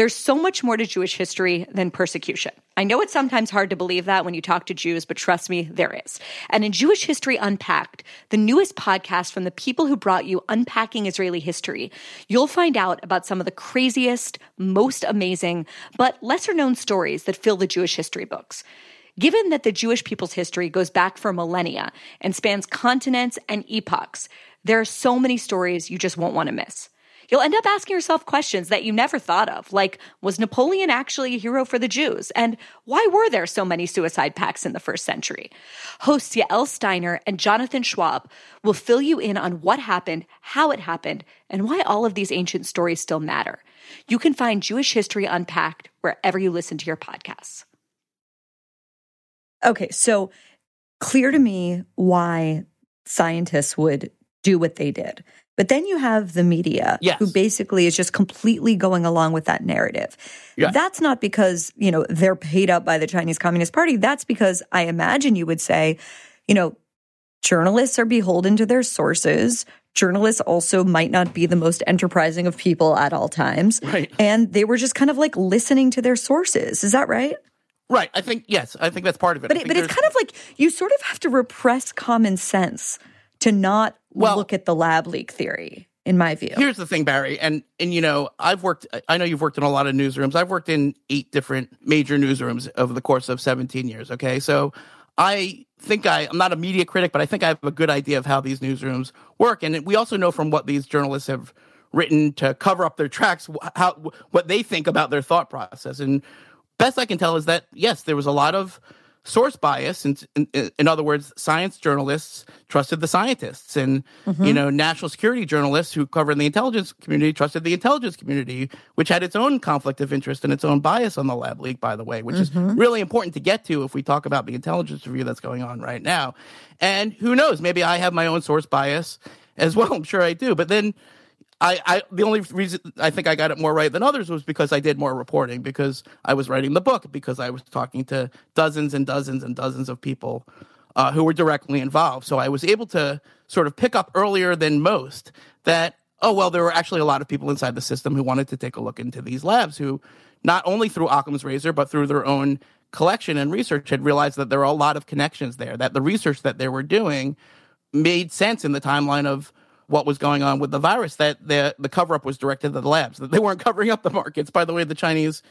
There's so much more to Jewish history than persecution. I know it's sometimes hard to believe that when you talk to Jews, but trust me, there is. And in Jewish History Unpacked, the newest podcast from the people who brought you Unpacking Israeli History, you'll find out about some of the craziest, most amazing, but lesser known stories that fill the Jewish history books. Given that the Jewish people's history goes back for millennia and spans continents and epochs, there are so many stories you just won't want to miss. You'll end up asking yourself questions that you never thought of, like was Napoleon actually a hero for the Jews? And why were there so many suicide pacts in the first century? Hosts Yael Steiner and Jonathan Schwab will fill you in on what happened, how it happened, and why all of these ancient stories still matter. You can find Jewish History Unpacked wherever you listen to your podcasts. Okay, so clear to me why scientists would do what they did. But then you have the media yes. who basically is just completely going along with that narrative. Yeah. That's not because, you know, they're paid up by the Chinese Communist Party. That's because I imagine you would say, you know, journalists are beholden to their sources. Journalists also might not be the most enterprising of people at all times. Right. And they were just kind of like listening to their sources. Is that right? Right. I think, yes, I think that's part of it. But, it, but it's kind of like you sort of have to repress common sense to not well, look at the lab leak theory in my view. Here's the thing, Bari, and and you know, I've worked I know you've worked in a lot of newsrooms. I've worked in eight different major newsrooms over the course of 17 years, okay? So I think I I'm not a media critic, but I think I have a good idea of how these newsrooms work and we also know from what these journalists have written to cover up their tracks how what they think about their thought process. And best I can tell is that yes, there was a lot of source bias. In, in, in other words science journalists trusted the scientists. And Mm-hmm. you know national security journalists who cover the intelligence community trusted the intelligence community which had its own conflict of interest and its own bias on the lab leak by the way which Mhm. is really important to get to if we talk about the intelligence review that's going on right now. And who knows? Maybe i have my own source bias as well. I'm sure i do. But then I, I the only reason I think I got it more right than others was because I did more reporting because I was writing the book because I was talking to dozens and dozens and dozens of people uh, who were directly involved. So I was able to sort of pick up earlier than most that oh well there were actually a lot of people inside the system who wanted to take a look into these labs who not only through Occam's razor but through their own collection and research had realized that there are a lot of connections there that the research that they were doing made sense in the timeline of what was going on with the virus that the the cover up was directed at the labs that they weren't covering up the markets. By the way the chinese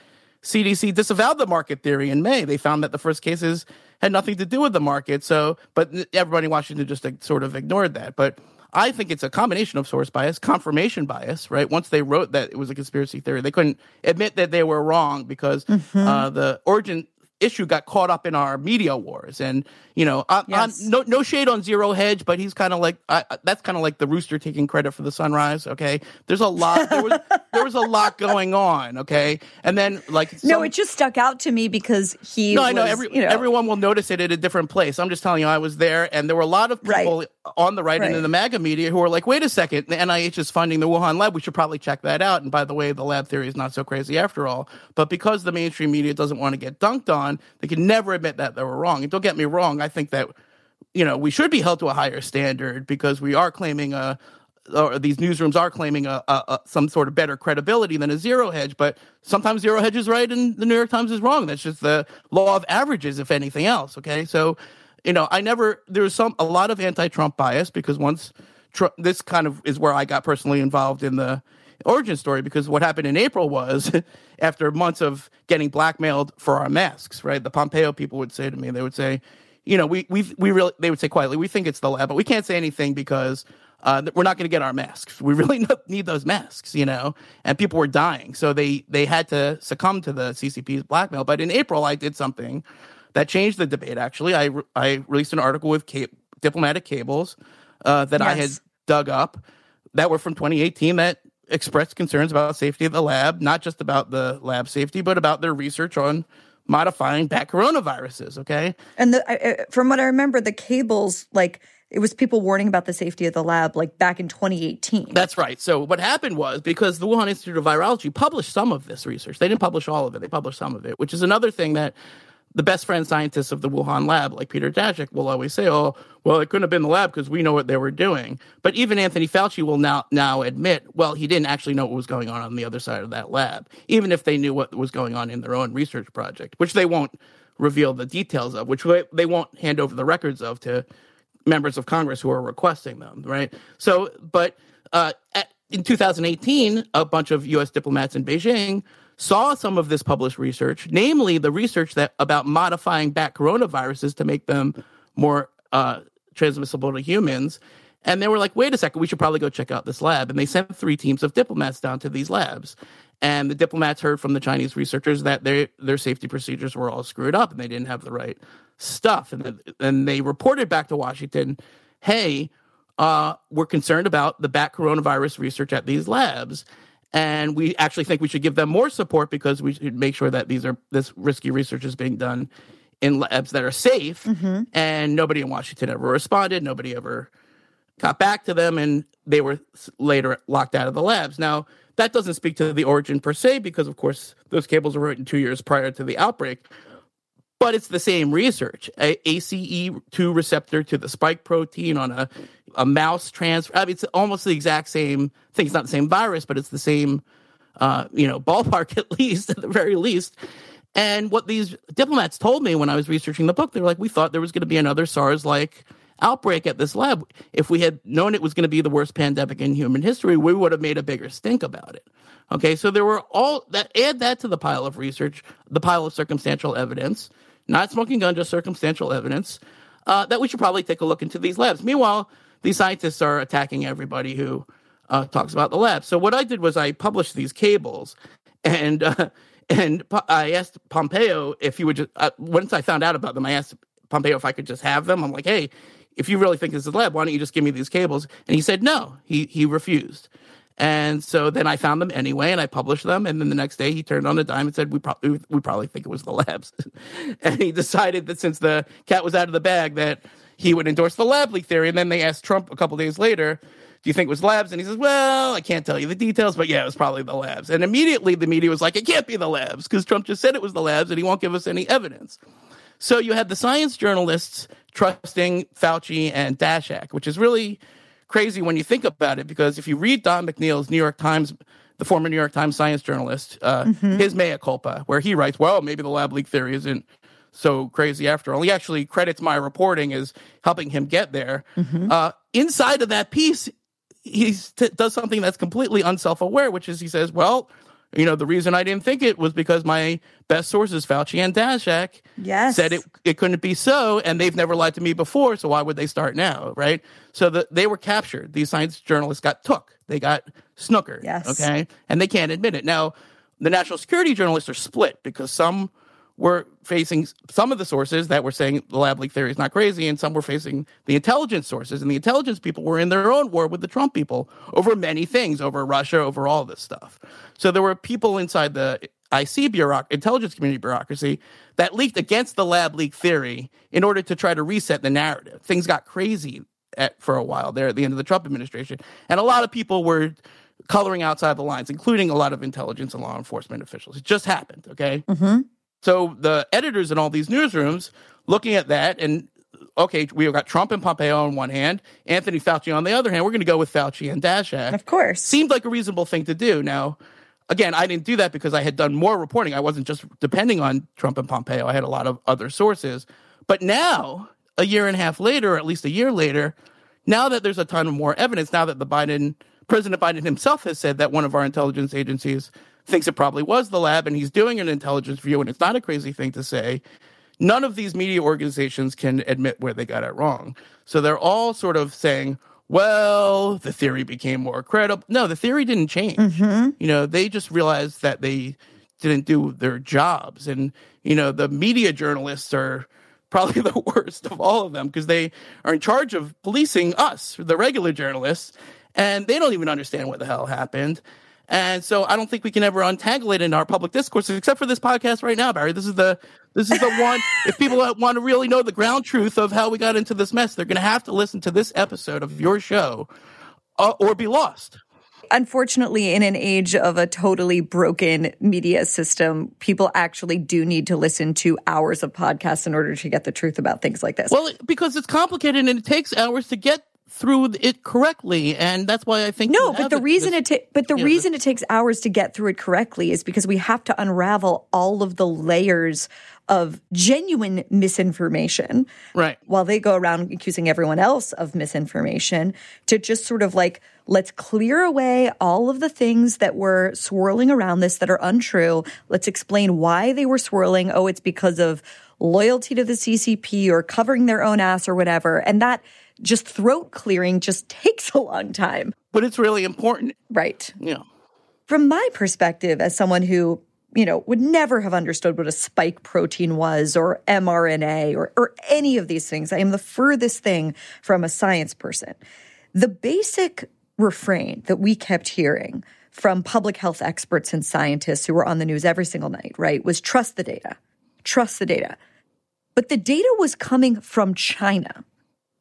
cdc disavowed the market theory in may. They found that the first cases had nothing to do with the market so but everybody in washington just sort of ignored that. But i think it's a combination of source bias confirmation bias right? Once they wrote that it was a conspiracy theory they couldn't admit that they were wrong because Mhm. uh, the origin issue got caught up in our media wars and you know I, Yes. I'm, no no shade on zero hedge but he's kind of like I, that's kind of like the rooster taking credit for the sunrise okay there's a lot there was there was a lot going on okay and then like no, it just stuck out to me because he no, I know, every, you know, everyone will notice it at a different place. I'm just telling you, I was there, and there were a lot of people on the right, and in the MAGA media who were like, "Wait a second, the NIH is funding the Wuhan lab. We should probably check that out." And by the way, the lab theory is not so crazy after all. But because the mainstream media doesn't want to get dunked on, they can never admit that they were wrong. And don't get me wrong, I think that you know we should be held to a higher standard because we are claiming a or these newsrooms are claiming a, a, a some sort of better credibility than a zero hedge, but sometimes zero hedge is right and the New York Times is wrong. That's just the law of averages, if anything else. Okay, so you know, I never there was some a lot of anti-Trump bias because once Trump, this kind of is where I got personally involved in the origin story because what happened in April was after months of getting blackmailed for our masks, right? The Pompeo people would say to me, they would say, you know, we we we really they would say quietly, we think it's the lab, but we can't say anything because uh, we're not going to get our masks. We really need those masks, you know. And people were dying, so they they had to succumb to the CCP's blackmail. But in April, I did something that changed the debate. Actually, I re- I released an article with ca- diplomatic cables uh, that I had dug up that were from 2018 that expressed concerns about safety of the lab, not just about the lab safety, but about their research on modifying bat coronaviruses. Okay. And the, I- from what I remember, the cables like it was people warning about the safety of the lab like back in 2018. That's right. So what happened was because the Wuhan Institute of Virology published some of this research, they didn't publish all of it. They published some of it, which is another thing that the best friend scientists of the Wuhan lab, like Peter Daszak, will always say, "Oh, well, it couldn't have been the lab because we know what they were doing." But even Anthony Fauci will now now admit, well, he didn't actually know what was going on on the other side of that lab, even if they knew what was going on in their own research project, which they won't reveal the details of, which they won't hand over the records of to members of Congress who are requesting them, right? So, but uh, at, in 2018, a bunch of U.S. diplomats in Beijing saw some of this published research, namely the research that about modifying bat coronaviruses to make them more uh, transmissible to humans. And they were like, wait a second, we should probably go check out this lab. And they sent three teams of diplomats down to these labs. And the diplomats heard from the Chinese researchers that their their safety procedures were all screwed up and they didn't have the right stuff. And then they reported back to Washington, hey, uh, we're concerned about the bat coronavirus research at these labs and we actually think we should give them more support because we should make sure that these are this risky research is being done in labs that are safe. Mm-hmm. And nobody in Washington ever responded. Nobody ever got back to them, and they were later locked out of the labs. Now that doesn't speak to the origin per se, because of course those cables were written two years prior to the outbreak. But it's the same research. A- ACE2 receptor to the spike protein on a a mouse transfer. I mean, it's almost the exact same thing. It's not the same virus, but it's the same, uh, you know, ballpark at least, at the very least. And what these diplomats told me when I was researching the book, they were like, we thought there was going to be another SARS like outbreak at this lab. If we had known it was going to be the worst pandemic in human history, we would have made a bigger stink about it. Okay, so there were all that, add that to the pile of research, the pile of circumstantial evidence, not smoking gun, just circumstantial evidence, uh, that we should probably take a look into these labs. Meanwhile, these scientists are attacking everybody who uh, talks about the lab. So what I did was I published these cables, and uh, and I asked Pompeo if he would just. Uh, once I found out about them, I asked Pompeo if I could just have them. I'm like, hey, if you really think this is a lab, why don't you just give me these cables? And he said no. He he refused. And so then I found them anyway, and I published them. And then the next day, he turned on a dime and said, "We probably we probably think it was the labs." and he decided that since the cat was out of the bag, that he would endorse the lab leak theory. And then they asked Trump a couple days later, do you think it was labs? And he says, well, I can't tell you the details, but yeah, it was probably the labs. And immediately the media was like, it can't be the labs because Trump just said it was the labs and he won't give us any evidence. So you had the science journalists trusting Fauci and Daszak, which is really crazy when you think about it, because if you read Don McNeil's New York Times, the former New York Times science journalist, uh, mm-hmm. his mea culpa, where he writes, well, maybe the lab leak theory isn't so crazy after all. He actually credits my reporting as helping him get there. Mm-hmm. Uh, inside of that piece, he t- does something that's completely unself-aware, which is he says, "Well, you know, the reason I didn't think it was because my best sources, Fauci and Daszak, yes. said it it couldn't be so, and they've never lied to me before, so why would they start now, right? So the, they were captured. These science journalists got took. They got snookered. Yes. Okay, and they can't admit it now. The national security journalists are split because some were facing some of the sources that were saying the lab leak theory is not crazy, and some were facing the intelligence sources. And the intelligence people were in their own war with the Trump people over many things, over Russia, over all this stuff. So there were people inside the IC bureauc- intelligence community bureaucracy that leaked against the lab leak theory in order to try to reset the narrative. Things got crazy at, for a while there at the end of the Trump administration, and a lot of people were coloring outside the lines, including a lot of intelligence and law enforcement officials. It just happened. Okay. Mm-hmm. So the editors in all these newsrooms looking at that and okay, we've got Trump and Pompeo on one hand, Anthony Fauci on the other hand. We're going to go with Fauci and Daszak. Of course. Seemed like a reasonable thing to do. Now, again, I didn't do that because I had done more reporting. I wasn't just depending on Trump and Pompeo. I had a lot of other sources. But now, a year and a half later, or at least a year later, now that there's a ton of more evidence, now that the Biden President Biden himself has said that one of our intelligence agencies thinks it probably was the lab and he's doing an intelligence review and it's not a crazy thing to say. None of these media organizations can admit where they got it wrong. So they're all sort of saying, well, the theory became more credible. No, the theory didn't change. Mm-hmm. You know, they just realized that they didn't do their jobs. And, you know, the media journalists are probably the worst of all of them because they are in charge of policing us, the regular journalists, and they don't even understand what the hell happened. And so I don't think we can ever untangle it in our public discourse, except for this podcast right now, Bari. This is the this is the one. if people want to really know the ground truth of how we got into this mess, they're going to have to listen to this episode of your show, uh, or be lost. unfortunately, in an age of a totally broken media system, people actually do need to listen to hours of podcasts in order to get the truth about things like this. Well, because it's complicated and it takes hours to get through it correctly, and that's why I think no. But the reason it, ta- but the reason it takes hours to get through it correctly is because we have to unravel all of the layers of genuine misinformation, right? While they go around accusing everyone else of misinformation, to just sort of like let's clear away all of the things that were swirling around this that are untrue. Let's explain why they were swirling. Oh, it's because of loyalty to the CCP or covering their own ass or whatever, and that just throat clearing just takes a long time. But it's really important. Right. Yeah. From my perspective, as someone who, you know, would never have understood what a spike protein was or mRNA or, or any of these things, I am the furthest thing from a science person. The basic refrain that we kept hearing from public health experts and scientists who were on the news every single night, right, was trust the data. Trust the data. But the data was coming from China.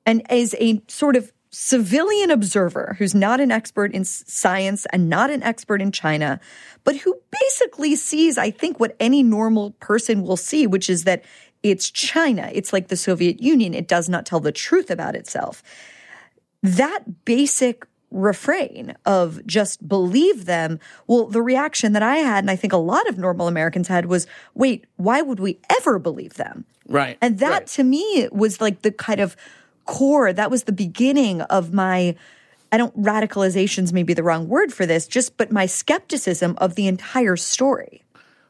And as a sort of civilian observer who's not an expert in science and not an expert in China, but who basically sees, I think, what any normal person will see, which is that it's China. It's like the Soviet Union. It does not tell the truth about itself. That basic refrain of just believe them. Well, the reaction that I had, and I think a lot of normal Americans had, was wait, why would we ever believe them? Right. And that right. to me was like the kind of core, that was the beginning of my. I don't radicalization's maybe the wrong word for this, just but my skepticism of the entire story.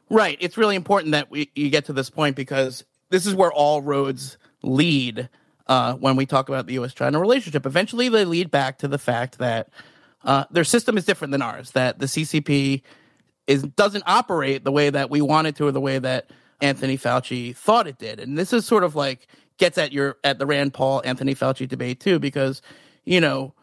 Right. It's really important that we you get to this point because this is where all roads lead uh, when we talk about the U.S. China relationship. Eventually, they lead back to the fact that uh, their system is different than ours. That the CCP is doesn't operate the way that we want it to, or the way that Anthony Fauci thought it did. And this is sort of like gets at your at the Rand Paul Anthony Fauci debate too, because you know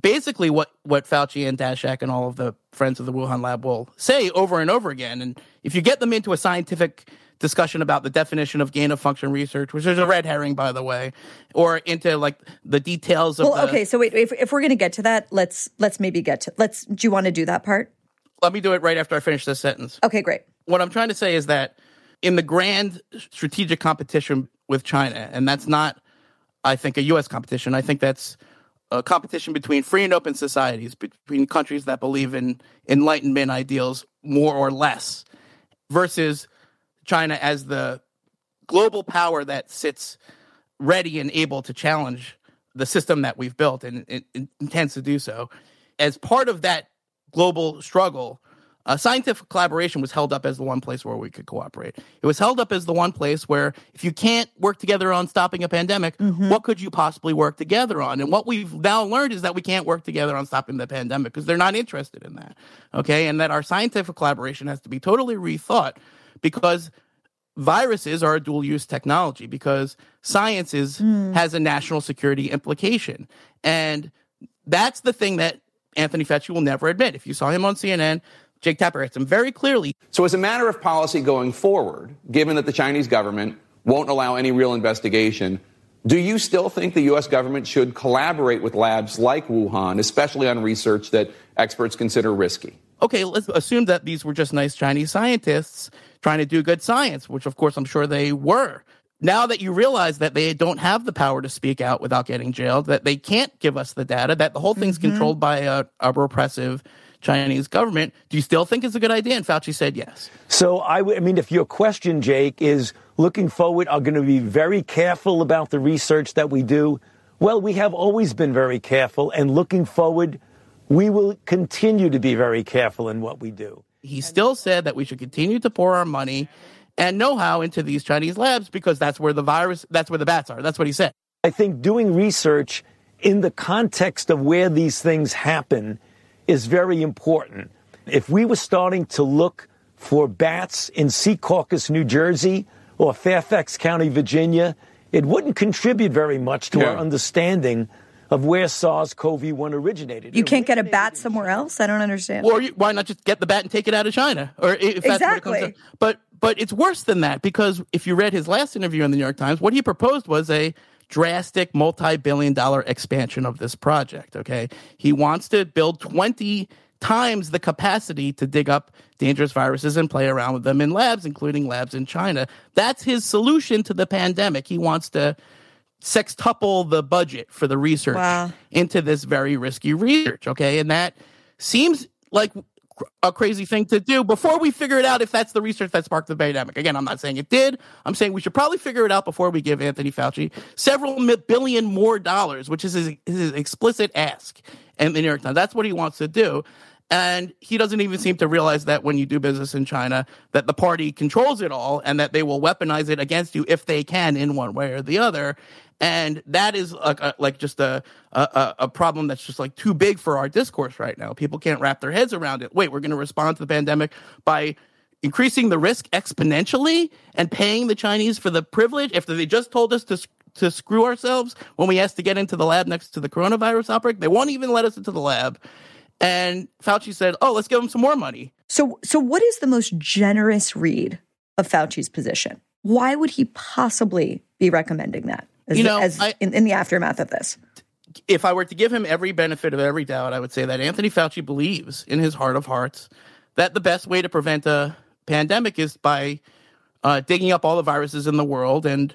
basically what what Fauci and Daszak and all of the friends of the Wuhan lab will say over and over again. And if you get them into a scientific discussion about the definition of gain of function research, which is a red herring, by the way, or into like the details of. Well, the, okay, so wait, if, if we're going to get to that, let's let's maybe get to let's. Do you want to do that part? Let me do it right after I finish this sentence. Okay, great. What I'm trying to say is that in the grand strategic competition with China, and that's not, I think, a U.S. competition. I think that's a competition between free and open societies, between countries that believe in enlightenment ideals more or less, versus China as the global power that sits ready and able to challenge the system that we've built and it, it intends to do so. As part of that global struggle, uh, scientific collaboration was held up as the one place where we could cooperate. It was held up as the one place where if you can't work together on stopping a pandemic, Mm-hmm. what could you possibly work together on? And what we've now learned is that we can't work together on stopping the pandemic because they're not interested in that. Okay. And that our scientific collaboration has to be totally rethought because viruses are a dual use technology because science is, has a national security implication. And that's the thing that Anthony Fauci will never admit. If you saw him on CNN, Jake Tapper hits him very clearly. So, as a matter of policy going forward, given that the Chinese government won't allow any real investigation, do you still think the U.S. government should collaborate with labs like Wuhan, especially on research that experts consider risky? Okay, let's assume that these were just nice Chinese scientists trying to do good science, which of course I'm sure they were. Now that you realize that they don't have the power to speak out without getting jailed, that they can't give us the data, that the whole thing's Mm-hmm. controlled by a, a repressive Chinese government, do you still think it's a good idea? And Fauci said yes. So I, w- I mean, if your question, Jake, is looking forward, are going to be very careful about the research that we do. Well, we have always been very careful, and looking forward, we will continue to be very careful in what we do. He still said that we should continue to pour our money and know-how into these Chinese labs because that's where the virus, that's where the bats are. That's what he said. I think doing research in the context of where these things happen is very important. If we were starting to look for bats in Secaucus, New Jersey, or Fairfax County, Virginia, it wouldn't contribute very much to Yeah. our understanding of where SARS-CoV-1 originated. You can't get a bat somewhere else. I don't understand. Or you, why not just get the bat and take it out of China? Or if that's what it comes Exactly. But but it's worse than that because if you read his last interview in the New York Times, what he proposed was a drastic multi-billion dollar expansion of this project, okay? He wants to build 20 times the capacity to dig up dangerous viruses and play around with them in labs, including labs in China. That's his solution to the pandemic. He wants to sextuple the budget for the research Wow. into this very risky research. Okay. And that seems like a crazy thing to do before we figure it out if that's the research that sparked the pandemic. Again, I'm not saying it did. I'm saying we should probably figure it out before we give Anthony Fauci several billion more dollars, which is his, his explicit ask in the New York Times. That's what he wants to do. And he doesn't even seem to realize that when you do business in China, that the party controls it all and that they will weaponize it against you if they can in one way or the other. And that is like, a, like just a, a a problem that's just like too big for our discourse right now. People can't wrap their heads around it. Wait, we're going to respond to the pandemic by increasing the risk exponentially and paying the Chinese for the privilege after they just told us to to screw ourselves when we asked to get into the lab next to the coronavirus outbreak. They won't even let us into the lab. And Fauci said, "Oh, let's give them some more money." So, so what is the most generous read of Fauci's position? Why would he possibly be recommending that? As, You know, as I- in, in the aftermath of this. if I were to give him every benefit of every doubt, I would say that Anthony Fauci believes in his heart of hearts that the best way to prevent a pandemic is by uh, digging up all the viruses in the world and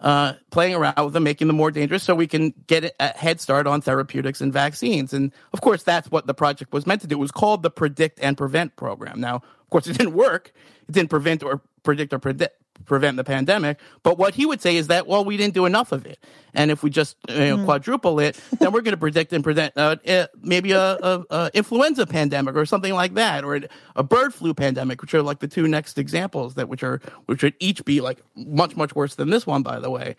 uh, playing around with them, making them more dangerous so we can get a head start on therapeutics and vaccines. And of course, that's what the project was meant to do. It was called the Predict and Prevent program. Now, of course, it didn't work. It didn't prevent or predict or predict prevent the pandemic. But what he would say is that, well, we didn't do enough of it. And if we just you know, Mm. quadruple it, then we're going to predict and prevent uh, uh, maybe a, a, a influenza pandemic or something like that, or a bird flu pandemic, which are like the two next examples that which are which would each be like much much worse than this one, by the way.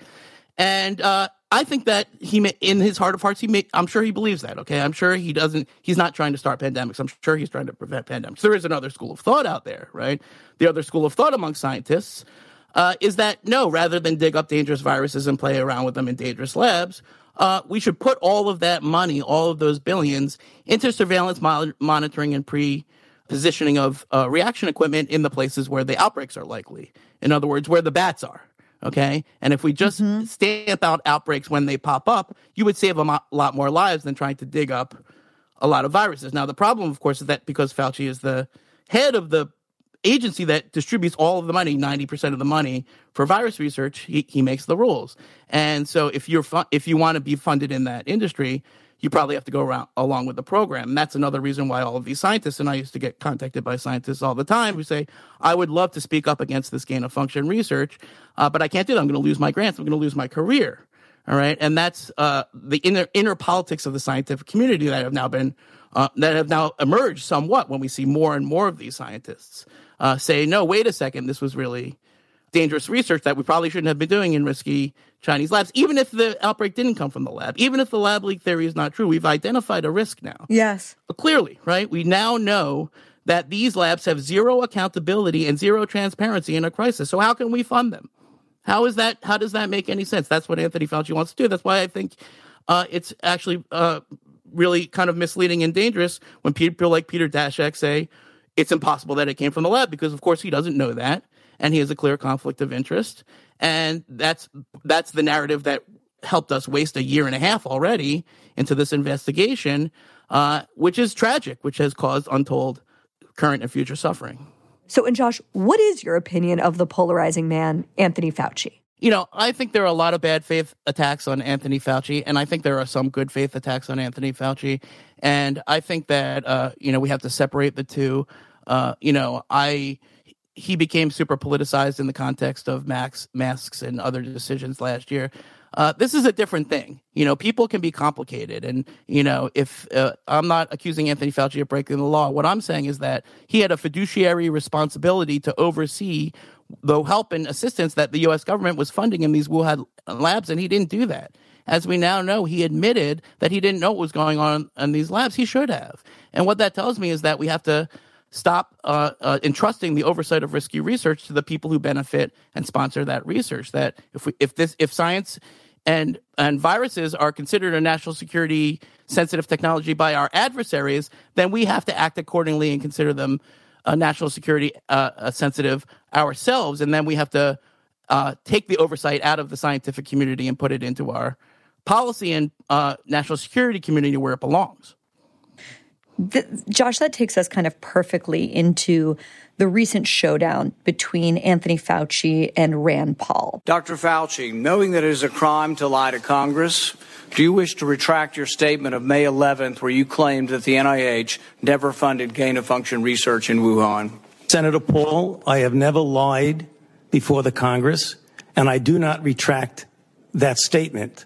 And uh, I think that he, may, in his heart of hearts, he may, I'm sure he believes that. Okay, I'm sure he doesn't. He's not trying to start pandemics. I'm sure he's trying to prevent pandemics. There is another school of thought out there, right? The other school of thought among scientists uh, is that no, rather than dig up dangerous viruses and play around with them in dangerous labs, uh, we should put all of that money, all of those billions, into surveillance mo- monitoring and pre positioning of uh, reaction equipment in the places where the outbreaks are likely. In other words, where the bats are. Okay. And if we just stamp out outbreaks when they pop up, you would save a mo- lot more lives than trying to dig up a lot of viruses. Now, the problem, of course, is that because Fauci is the head of the agency that distributes all of the money, 90% of the money for virus research, he, he makes the rules. And so if you're fu- if you want to be funded in that industry, you probably have to go around along with the program. And that's another reason why all of these scientists, and I used to get contacted by scientists all the time who say, I would love to speak up against this gain of function research, uh, but I can't do that. I'm going to lose my grants. I'm going to lose my career. All right. And that's uh, the inner, inner politics of the scientific community that have now been, uh, that have now emerged somewhat when we see more and more of these scientists uh, say, no, wait a second, this was really dangerous research that we probably shouldn't have been doing in risky Chinese labs, even if the outbreak didn't come from the lab, even if the lab leak theory is not true. We've identified a risk now. Yes. Clearly, right? We now know that these labs have zero accountability and zero transparency in a crisis. So how can we fund them? How is that? How does that make any sense? That's what Anthony Fauci wants to do. That's why I think uh, it's actually uh, really kind of misleading and dangerous when people like Peter Daszak say it's impossible that it came from the lab because, of course, he doesn't know that, and he has a clear conflict of interest, and that's that's the narrative that helped us waste a year and a half already into this investigation, uh, which is tragic, which has caused untold current and future suffering. So, and Josh, what is your opinion of the polarizing man, Anthony Fauci? You know, I think there are a lot of bad faith attacks on Anthony Fauci, and I think there are some good faith attacks on Anthony Fauci. And I think that, uh, you know, we have to separate the two. Uh, you know, I he became super politicized in the context of max masks and other decisions last year. Uh, this is a different thing. You know, people can be complicated, and you know, if uh, I'm not accusing Anthony Fauci of breaking the law, what I'm saying is that he had a fiduciary responsibility to oversee the help and assistance that the U.S. government was funding in these Wuhan labs, and he didn't do that. As we now know, he admitted that he didn't know what was going on in these labs. He should have. And what that tells me is that we have to stop uh, uh, entrusting the oversight of risky research to the people who benefit and sponsor that research. That if we, if this if science and and viruses are considered a national security sensitive technology by our adversaries, then we have to act accordingly and consider them uh, national security uh, sensitive ourselves, and then we have to uh, take the oversight out of the scientific community and put it into our policy and uh, national security community where it belongs. The, Josh, that takes us kind of perfectly into the recent showdown between Anthony Fauci and Rand Paul. Dr. Fauci, knowing that it is a crime to lie to Congress, do you wish to retract your statement of May 11th where you claimed that the NIH never funded gain of function research in Wuhan? Senator Paul, I have never lied before the Congress, and I do not retract that statement.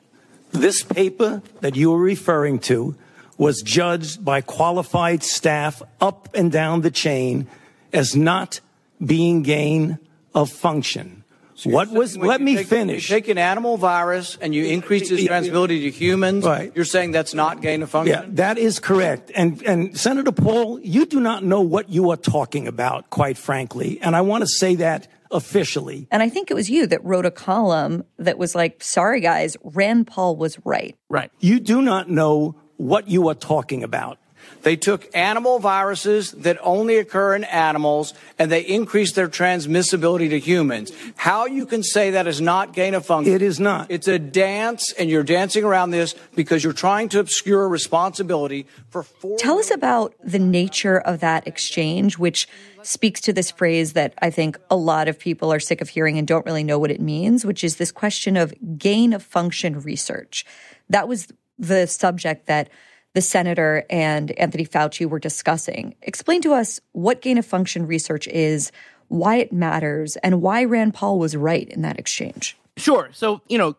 This paper that you are referring to was judged by qualified staff up and down the chain as not being gain of function. So what was? Let me take, finish. You take an animal virus and you increase its transmissibility to humans. Right. You're saying that's not gain of function. Yeah, that is correct. And and Senator Paul, you do not know what you are talking about, quite frankly. And I want to say that officially. And I think it was you that wrote a column that was like, "Sorry guys, Rand Paul was right." Right. You do not know what you are talking about. They took animal viruses that only occur in animals and they increased their transmissibility to humans. How you can say that is not gain of function? It is not. It's a dance and you're dancing around this because you're trying to obscure responsibility for four Tell us about the nature of that exchange, which speaks to this phrase that I think a lot of people are sick of hearing and don't really know what it means, which is this question of gain of function research. That was the subject that the senator and Anthony Fauci were discussing. Explain to us what gain of function research is, why it matters, and why Rand Paul was right in that exchange. Sure. So, you know,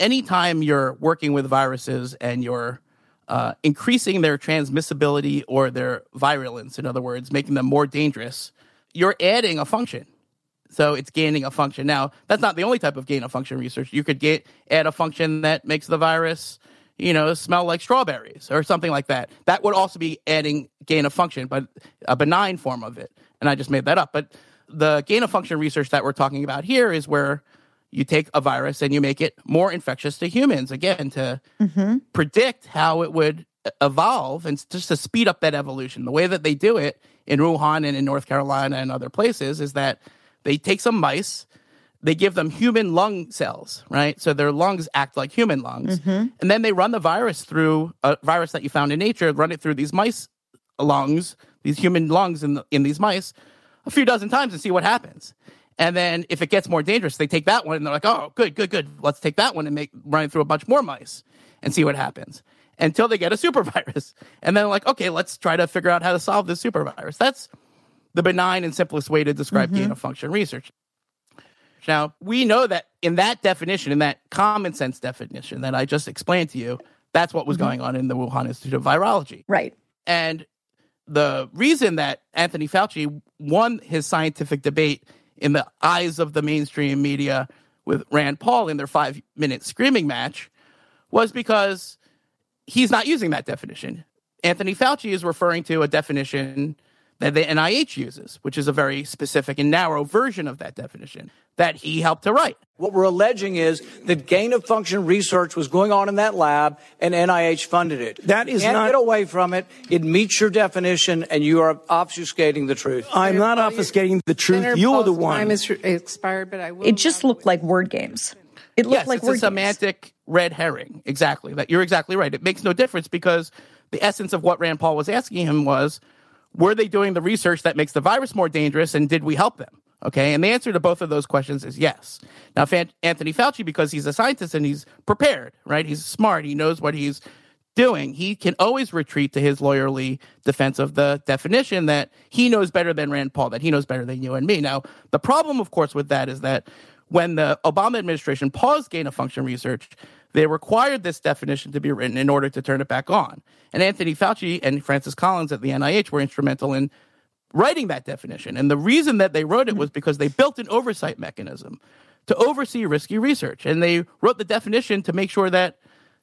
anytime you're working with viruses and you're uh, increasing their transmissibility or their virulence, in other words, making them more dangerous, you're adding a function. So it's gaining a function. Now, that's not the only type of gain of function research. You could get add a function that makes the virus you know, smell like strawberries or something like that. That would also be adding gain of function, but a benign form of it. And I just made that up. But the gain of function research that we're talking about here is where you take a virus and you make it more infectious to humans, again, to mm-hmm. predict how it would evolve and just to speed up that evolution. The way that they do it in Wuhan and in North Carolina and other places is that they take some mice they give them human lung cells, right? So their lungs act like human lungs. Mm-hmm. And then they run the virus through a virus that you found in nature, run it through these mice lungs, these human lungs in, the, in these mice, a few dozen times and see what happens. And then if it gets more dangerous, they take that one and they're like, oh, good, good, good. Let's take that one and make run it through a bunch more mice and see what happens until they get a super virus. And then like, okay, let's try to figure out how to solve this super virus. That's the benign and simplest way to describe mm-hmm. gain of function research. Now, we know that in that definition, in that common sense definition that I just explained to you, that's what was mm-hmm. going on in the Wuhan Institute of Virology. Right. And the reason that Anthony Fauci won his scientific debate in the eyes of the mainstream media with Rand Paul in their five minute screaming match was because he's not using that definition. Anthony Fauci is referring to a definition that the NIH uses, which is a very specific and narrow version of that definition that he helped to write. What we're alleging is that gain of function research was going on in that lab and NIH funded it. That is you can't not get away from it. It meets your definition and you are obfuscating the truth. I'm not obfuscating the truth. Senator you are the one. Time is expired, but I will. It just looked like word games. It looked yes, like it's word a semantic games. red herring. Exactly. That you're exactly right. It makes no difference because the essence of what Rand Paul was asking him was were they doing the research that makes the virus more dangerous and did we help them? Okay. And the answer to both of those questions is yes. Now, Anthony Fauci, because he's a scientist and he's prepared, right? He's smart. He knows what he's doing. He can always retreat to his lawyerly defense of the definition that he knows better than Rand Paul, that he knows better than you and me. Now, the problem, of course, with that is that when the Obama administration paused gain of function research, they required this definition to be written in order to turn it back on. And Anthony Fauci and Francis Collins at the NIH were instrumental in writing that definition. And the reason that they wrote it mm-hmm. was because they built an oversight mechanism to oversee risky research. And they wrote the definition to make sure that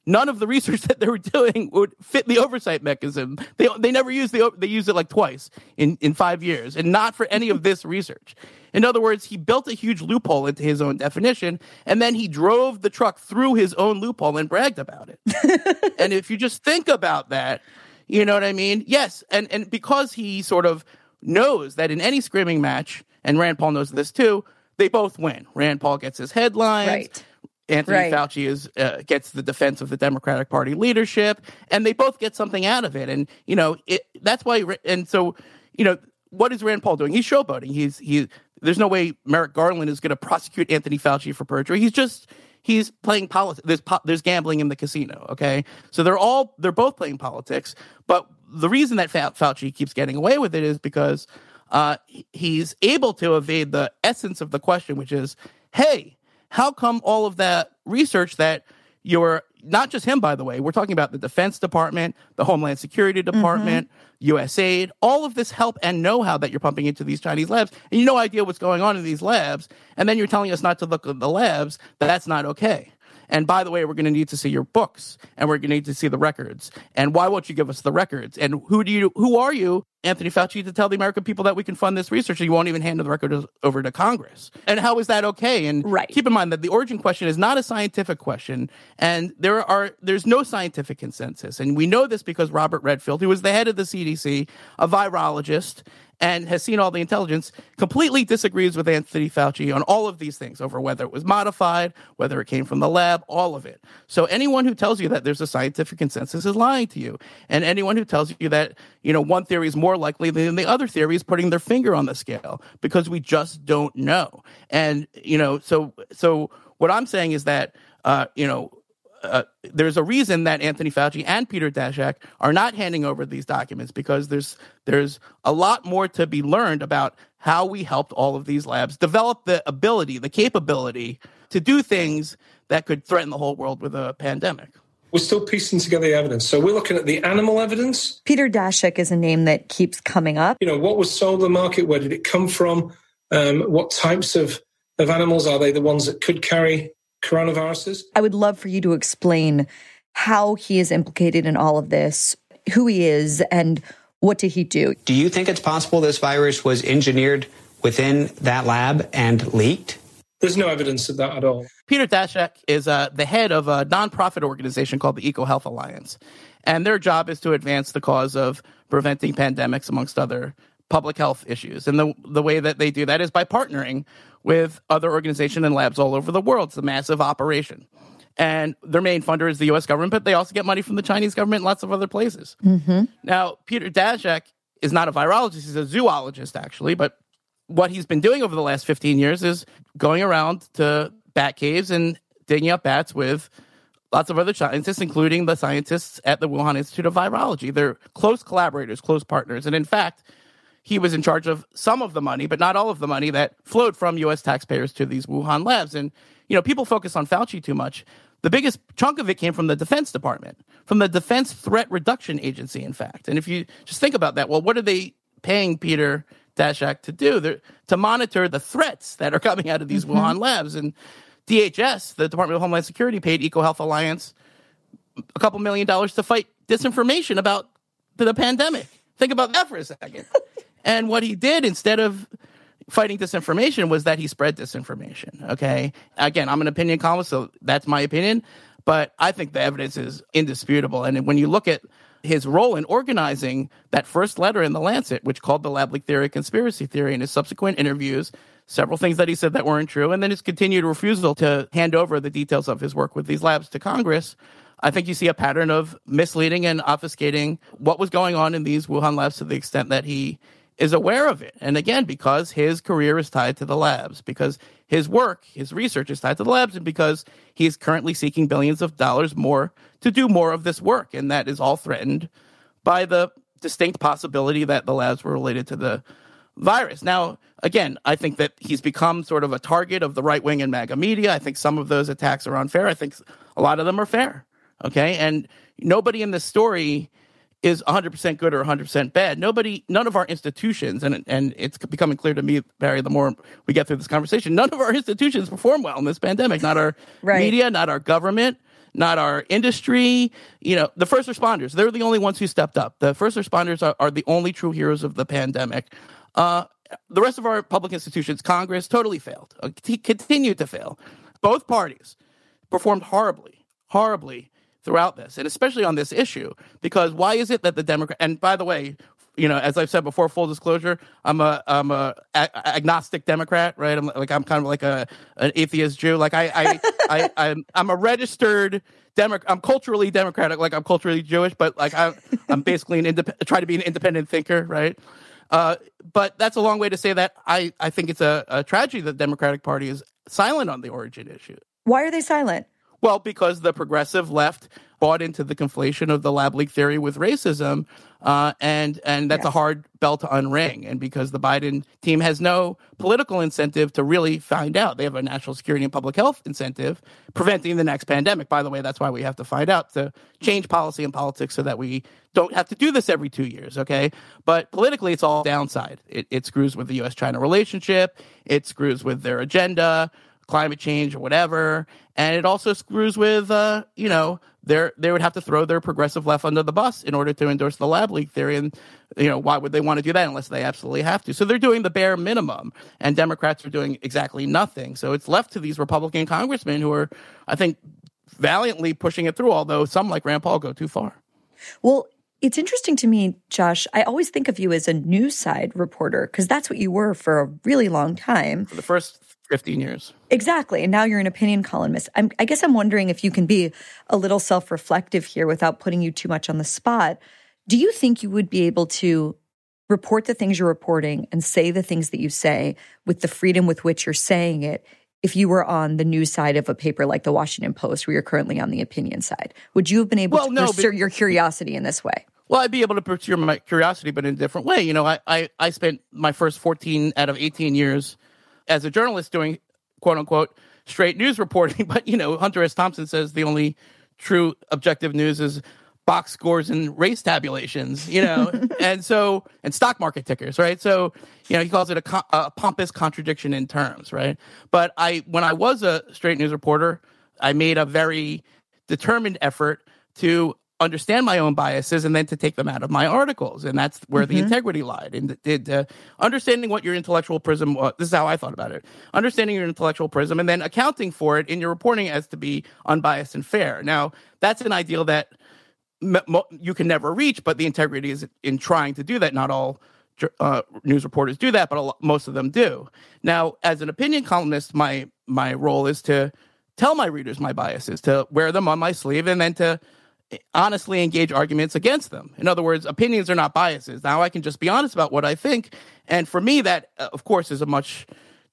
none of the research that they were doing would fit the oversight mechanism. They, they never used the, they used it like twice in, in five years and not for any of this research. In other words, he built a huge loophole into his own definition and then he drove the truck through his own loophole and bragged about it. and if you just think about that, you know what I mean? Yes. And, and because he sort of knows that in any screaming match, and Rand Paul knows this too, they both win. Rand Paul gets his headlines. Right. Anthony Right. Fauci is uh, gets the defense of the Democratic Party leadership, and they both get something out of it. And you know, it, that's why. And so, you know, what is Rand Paul doing? He's showboating. He's he. There's no way Merrick Garland is going to prosecute Anthony Fauci for perjury. He's just he's playing politics. There's po- there's gambling in the casino. Okay, so they're all they're both playing politics. But the reason that Fa- Fauci keeps getting away with it is because uh, he's able to evade the essence of the question, which is, hey, how come all of that research that you're not just him, by the way, we're talking about the Defense Department, the Homeland Security mm-hmm. Department, USAID, all of this help and know how that you're pumping into these Chinese labs, and you no idea what's going on in these labs, and then you're telling us not to look at the labs, that's not okay. And by the way, we're going to need to see your books, and we're going to need to see the records. And why won't you give us the records? And who do you? Who are you, Anthony Fauci, to tell the American people that we can fund this research, and you won't even hand the records over to Congress? And how is that okay? And right. keep in mind that the origin question is not a scientific question, and there are there's no scientific consensus, and we know this because Robert Redfield, who was the head of the CDC, a virologist and has seen all the intelligence, completely disagrees with Anthony Fauci on all of these things over whether it was modified, whether it came from the lab, all of it. So anyone who tells you that there's a scientific consensus is lying to you. And anyone who tells you that, you know, one theory is more likely than the other theory is putting their finger on the scale because we just don't know. And, you know, so so what I'm saying is that uh, you know, uh, there's a reason that Anthony Fauci and Peter Daszak are not handing over these documents because there's there's a lot more to be learned about how we helped all of these labs develop the ability, the capability to do things that could threaten the whole world with a pandemic. We're still piecing together the evidence. So we're looking at the animal evidence. Peter Daszak is a name that keeps coming up. You know, what was sold in the market? Where did it come from? Um, what types of, of animals are they? The ones that could carry coronaviruses? I would love for you to explain how he is implicated in all of this, who he is, and what did he do? Do you think it's possible this virus was engineered within that lab and leaked? There's no evidence of that at all. Peter Daszak is uh, the head of a nonprofit organization called the EcoHealth Alliance. And their job is to advance the cause of preventing pandemics, amongst other public health issues. And the, the way that they do that is by partnering with other organizations and labs all over the world. It's a massive operation. And their main funder is the US government, but they also get money from the Chinese government and lots of other places. Mm-hmm. Now, Peter Daszak is not a virologist, he's a zoologist, actually, but what he's been doing over the last 15 years is going around to bat caves and digging up bats with lots of other scientists, including the scientists at the Wuhan Institute of Virology. They're close collaborators, close partners. And in fact, he was in charge of some of the money, but not all of the money that flowed from U.S. taxpayers to these Wuhan labs. And, you know, people focus on Fauci too much. The biggest chunk of it came from the Defense Department, from the Defense Threat Reduction Agency, in fact. And if you just think about that, well, what are they paying Peter Daszak to do? They're, to monitor the threats that are coming out of these Mm-hmm. Wuhan labs. And DHS, the Department of Homeland Security, paid EcoHealth Alliance a couple million dollars to fight disinformation about the pandemic. Think about that for a second. and what he did instead of fighting disinformation was that he spread disinformation. Okay. Again, I'm an opinion columnist, so that's my opinion. But I think the evidence is indisputable. And when you look at his role in organizing that first letter in the Lancet, which called the lab leak theory a conspiracy theory, and his subsequent interviews, several things that he said that weren't true, and then his continued refusal to hand over the details of his work with these labs to Congress, I think you see a pattern of misleading and obfuscating what was going on in these Wuhan labs to the extent that he is aware of it. And again, because his career is tied to the labs, because his work, his research is tied to the labs, and because he is currently seeking billions of dollars more to do more of this work. And that is all threatened by the distinct possibility that the labs were related to the virus. Now, again, I think that he's become sort of a target of the right wing and MAGA media. I think some of those attacks are unfair. I think a lot of them are fair. Okay. And nobody in this story is 100% good or 100% bad. Nobody, none of our institutions, and and it's becoming clear to me, Bari, the more we get through this conversation, none of our institutions perform well in this pandemic. Not our Right. media, not our government, not our industry. You know, the first responders, they're the only ones who stepped up. The first responders are, are the only true heroes of the pandemic. Uh, the rest of our public institutions, Congress, totally failed, uh, continued to fail. Both parties performed horribly, horribly throughout this, and especially on this issue. Because why is it that the Democrat, and by the way, you know, as I've said before, full disclosure, I'm a I'm a, a- agnostic Democrat, right? I'm like I'm kind of like a an atheist Jew. Like I I, I I'm I'm a registered Democrat. I'm culturally democratic, like I'm culturally Jewish, but like I'm I'm basically an try to be an independent thinker, right? Uh, but that's a long way to say that I I think it's a, a tragedy that the Democratic Party is silent on the origin issue. Why are they silent? Well, because the progressive left bought into the conflation of the lab leak theory with racism, uh, and and that's a hard bell to unring. And because the Biden team has no political incentive to really find out, they have a national security and public health incentive preventing the next pandemic. By the way, that's why we have to find out to change policy and politics so that we don't have to do this every two years. Okay, but politically, it's all downside. It, it screws with the U.S.-China relationship. It screws with their agenda climate change or whatever. And it also screws with, uh, you know, they they would have to throw their progressive left under the bus in order to endorse the lab leak theory. And, you know, why would they want to do that unless they absolutely have to? So they're doing the bare minimum, and Democrats are doing exactly nothing. So it's left to these Republican congressmen who are, I think, valiantly pushing it through, although some like Rand Paul go too far. Well, it's interesting to me, Josh. I always think of you as a news side reporter because that's what you were for a really long time. For the first 15 years. Exactly. And now you're an opinion columnist. I'm, I guess I'm wondering if you can be a little self reflective here without putting you too much on the spot. Do you think you would be able to report the things you're reporting and say the things that you say with the freedom with which you're saying it if you were on the news side of a paper like the Washington Post, where you're currently on the opinion side? Would you have been able Well, to no, pursue but- your curiosity in this way? Well, I'd be able to pursue my curiosity, but in a different way. You know, I, I, I spent my first 14 out of 18 years as a journalist doing quote unquote straight news reporting. But, you know, Hunter S. Thompson says the only true objective news is box scores and race tabulations, you know, and so, and stock market tickers, right? So, you know, he calls it a, co- a pompous contradiction in terms, right? But I, when I was a straight news reporter, I made a very determined effort to understand my own biases and then to take them out of my articles. And that's where the Mhm. integrity lied. And did uh, understanding what your intellectual prism was this is how i thought about it. Understanding your intellectual prism and then accounting for it in your reporting as to be unbiased and fair. Now that's an ideal that mo- you can never reach but the integrity is in trying to do that. Not all uh, news reporters do that but a lo- most of them do. Now as an opinion columnist my my role is to tell my readers my biases to wear them on my sleeve and then to honestly engage arguments against them. In other words, opinions are not biases. Now I can just be honest about what I think. And for me, that, uh, of course, is a much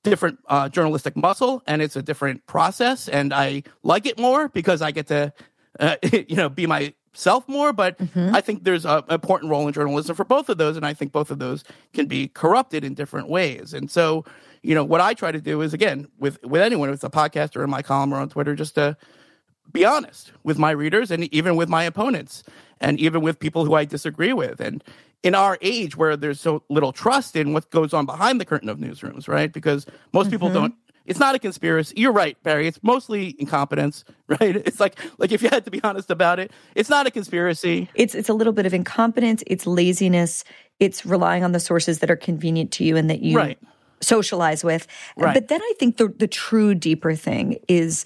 different uh, journalistic muscle and it's a different process. And I like it more because I get to, uh, you know, be myself more. But I think there's an important role in journalism for both of those. And I think both of those can be corrupted in different ways. And so, you know, what I try to do is, again, with, with anyone, with a podcast or in my column or on Twitter, just to, be honest with my readers and even with my opponents and even with people who I disagree with. And in our age where there's so little trust in what goes on behind the curtain of newsrooms, right? Because most people Mm-hmm. Mhm. don't it's not a conspiracy. You're right, Bari. It's mostly incompetence, right? It's like like if you had to be honest about it, it's not a conspiracy. It's it's a little bit of incompetence, it's laziness, it's relying on the sources that are convenient to you and that you Right. socialize with. Right. But then I think the the true deeper thing is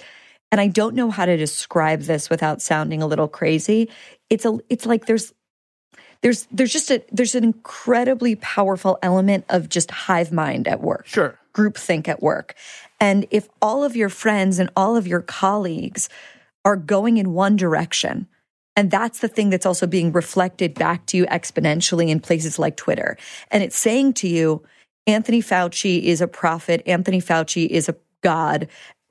and I don't know how to describe this without sounding a little crazy. It's a it's like there's there's there's just a there's an incredibly powerful element of just hive mind at work. Sure. Groupthink at work. And if all of your friends and all of your colleagues are going in one direction, and that's the thing that's also being reflected back to you exponentially in places like Twitter. And it's saying to you, Anthony Fauci is a prophet, Anthony Fauci is a god,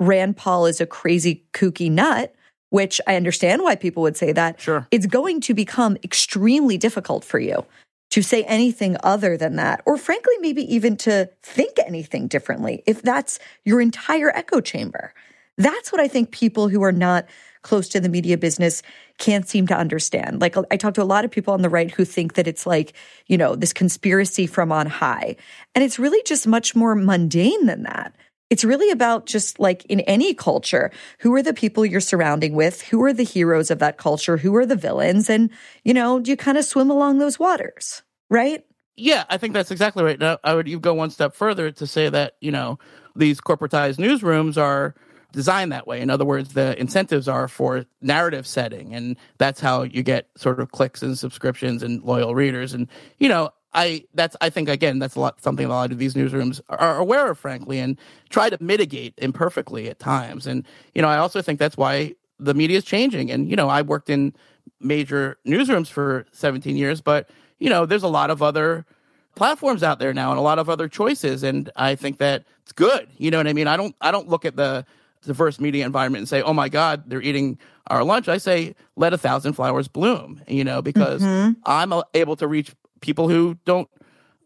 Rand Paul is a crazy kooky nut, which I understand why people would say that. Sure. It's going to become extremely difficult for you to say anything other than that, or frankly, maybe even to think anything differently if that's your entire echo chamber. That's what I think people who are not close to the media business can't seem to understand. Like I talk to a lot of people on the right who think that it's like, you know, this conspiracy from on high. And it's really just much more mundane than that. It's really about just like in any culture, who are the people you're surrounding with? Who are the heroes of that culture? Who are the villains? And, you know, do you kind of swim along those waters, right? Yeah, I think that's exactly right. Now, I would even go one step further to say that, you know, these corporatized newsrooms are designed that way. In other words, the incentives are for narrative setting, and that's how you get sort of clicks and subscriptions and loyal readers. And you know, I that's I think again that's a lot something a lot of these newsrooms are aware of, frankly, and try to mitigate imperfectly at times. And you know, I also think that's why the media is changing. And you know, I worked in major newsrooms for 17 years, but you know, there's a lot of other platforms out there now and a lot of other choices, and I think that it's good. You know what I mean? I don't I don't look at the diverse media environment and say, "Oh my God, they're eating our lunch." I say, "Let a thousand flowers bloom," you know, because mm-hmm. I'm able to reach people who don't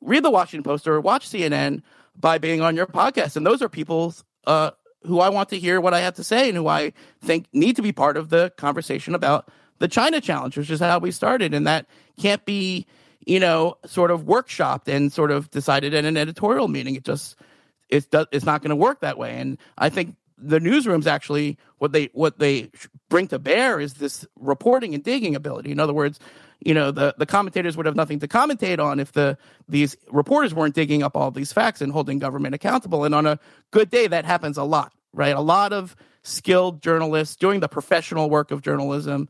read the Washington Post or watch CNN by being on your podcast. And those are people uh, who I want to hear what I have to say and who I think need to be part of the conversation about the China challenge, which is how we started. And that can't be, you know, sort of workshopped and sort of decided in an editorial meeting. It just, it's, it's not going to work that way. And I think the newsrooms actually what they what they bring to bear is this reporting and digging ability. In other words, you know the the commentators would have nothing to commentate on if the these reporters weren't digging up all these facts and holding government accountable. And on a good day that happens a lot right? A lot of skilled journalists doing the professional work of journalism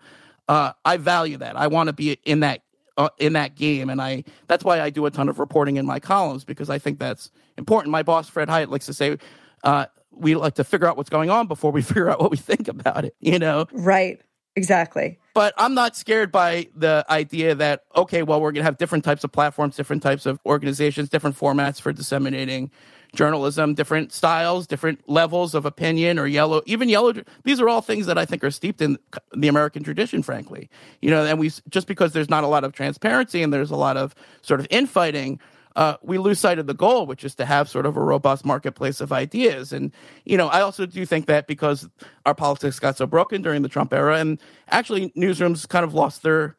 uh, i value that. I want to be in that uh, in that game. And i that's why i do a ton of reporting in my columns because i think that's important. My boss fred hiatt likes to say uh, we like to figure out what's going on before we figure out what we think about it you know? Right. Exactly. But I'm not scared by the idea that, okay, well, we're going to have different types of platforms, different types of organizations, different formats for disseminating journalism, different styles, different levels of opinion or yellow, even yellow. These are all things that I think are steeped in the American tradition, frankly. You know, and we just because there's not a lot of transparency and there's a lot of sort of infighting, uh, we lose sight of the goal, which is to have sort of a robust marketplace of ideas. And, you know, I also do think that because our politics got so broken during the Trump era, and actually newsrooms kind of lost their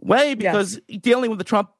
way because yes. dealing with the Trump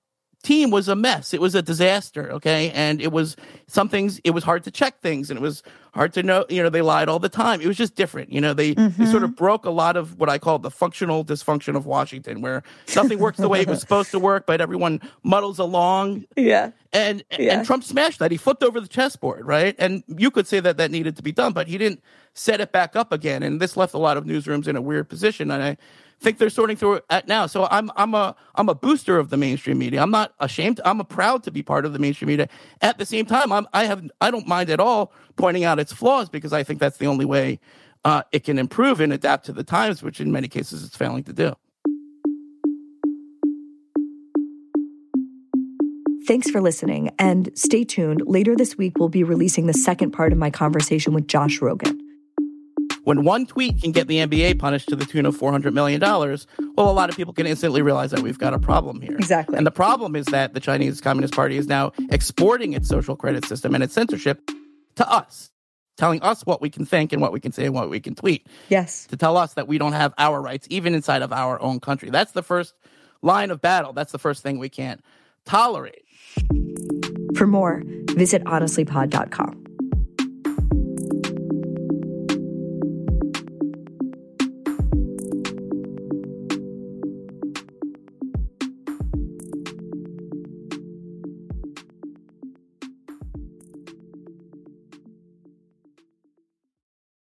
team was a mess. It was a disaster. Okay. And it was some things, it was hard to check things and it was hard to know, you know, they lied all the time. It was just different. You know, they, mm-hmm. they sort of mm-hmm. broke a lot of what I call the functional dysfunction of Washington, where nothing works the way it was supposed to work, but everyone muddles along. Yeah. And, yeah. and Trump smashed that. He flipped over the chessboard, right? And you could say that that needed to be done, but he didn't set it back up again. And this left a lot of newsrooms in a weird position. And I, think they're sorting through it now. So I'm I'm a I'm a booster of the mainstream media. I'm not ashamed. I'm proud to be part of the mainstream media. At the same time, I'm I have I don't mind at all pointing out its flaws because I think that's the only way uh, it can improve and adapt to the times, which in many cases it's failing to do. Thanks for listening, and stay tuned. Later this week, we'll be releasing the second part of my conversation with Josh Rogin. When one tweet can get the NBA punished to the tune of $400 million, well, a lot of people can instantly realize that we've got a problem here. Exactly. And the problem is that the Chinese Communist Party is now exporting its social credit system and its censorship to us, telling us what we can think and what we can say and what we can tweet. Yes. To tell us that we don't have our rights, even inside of our own country. That's the first line of battle. That's the first thing we can't tolerate. For more, visit honestlypod.com.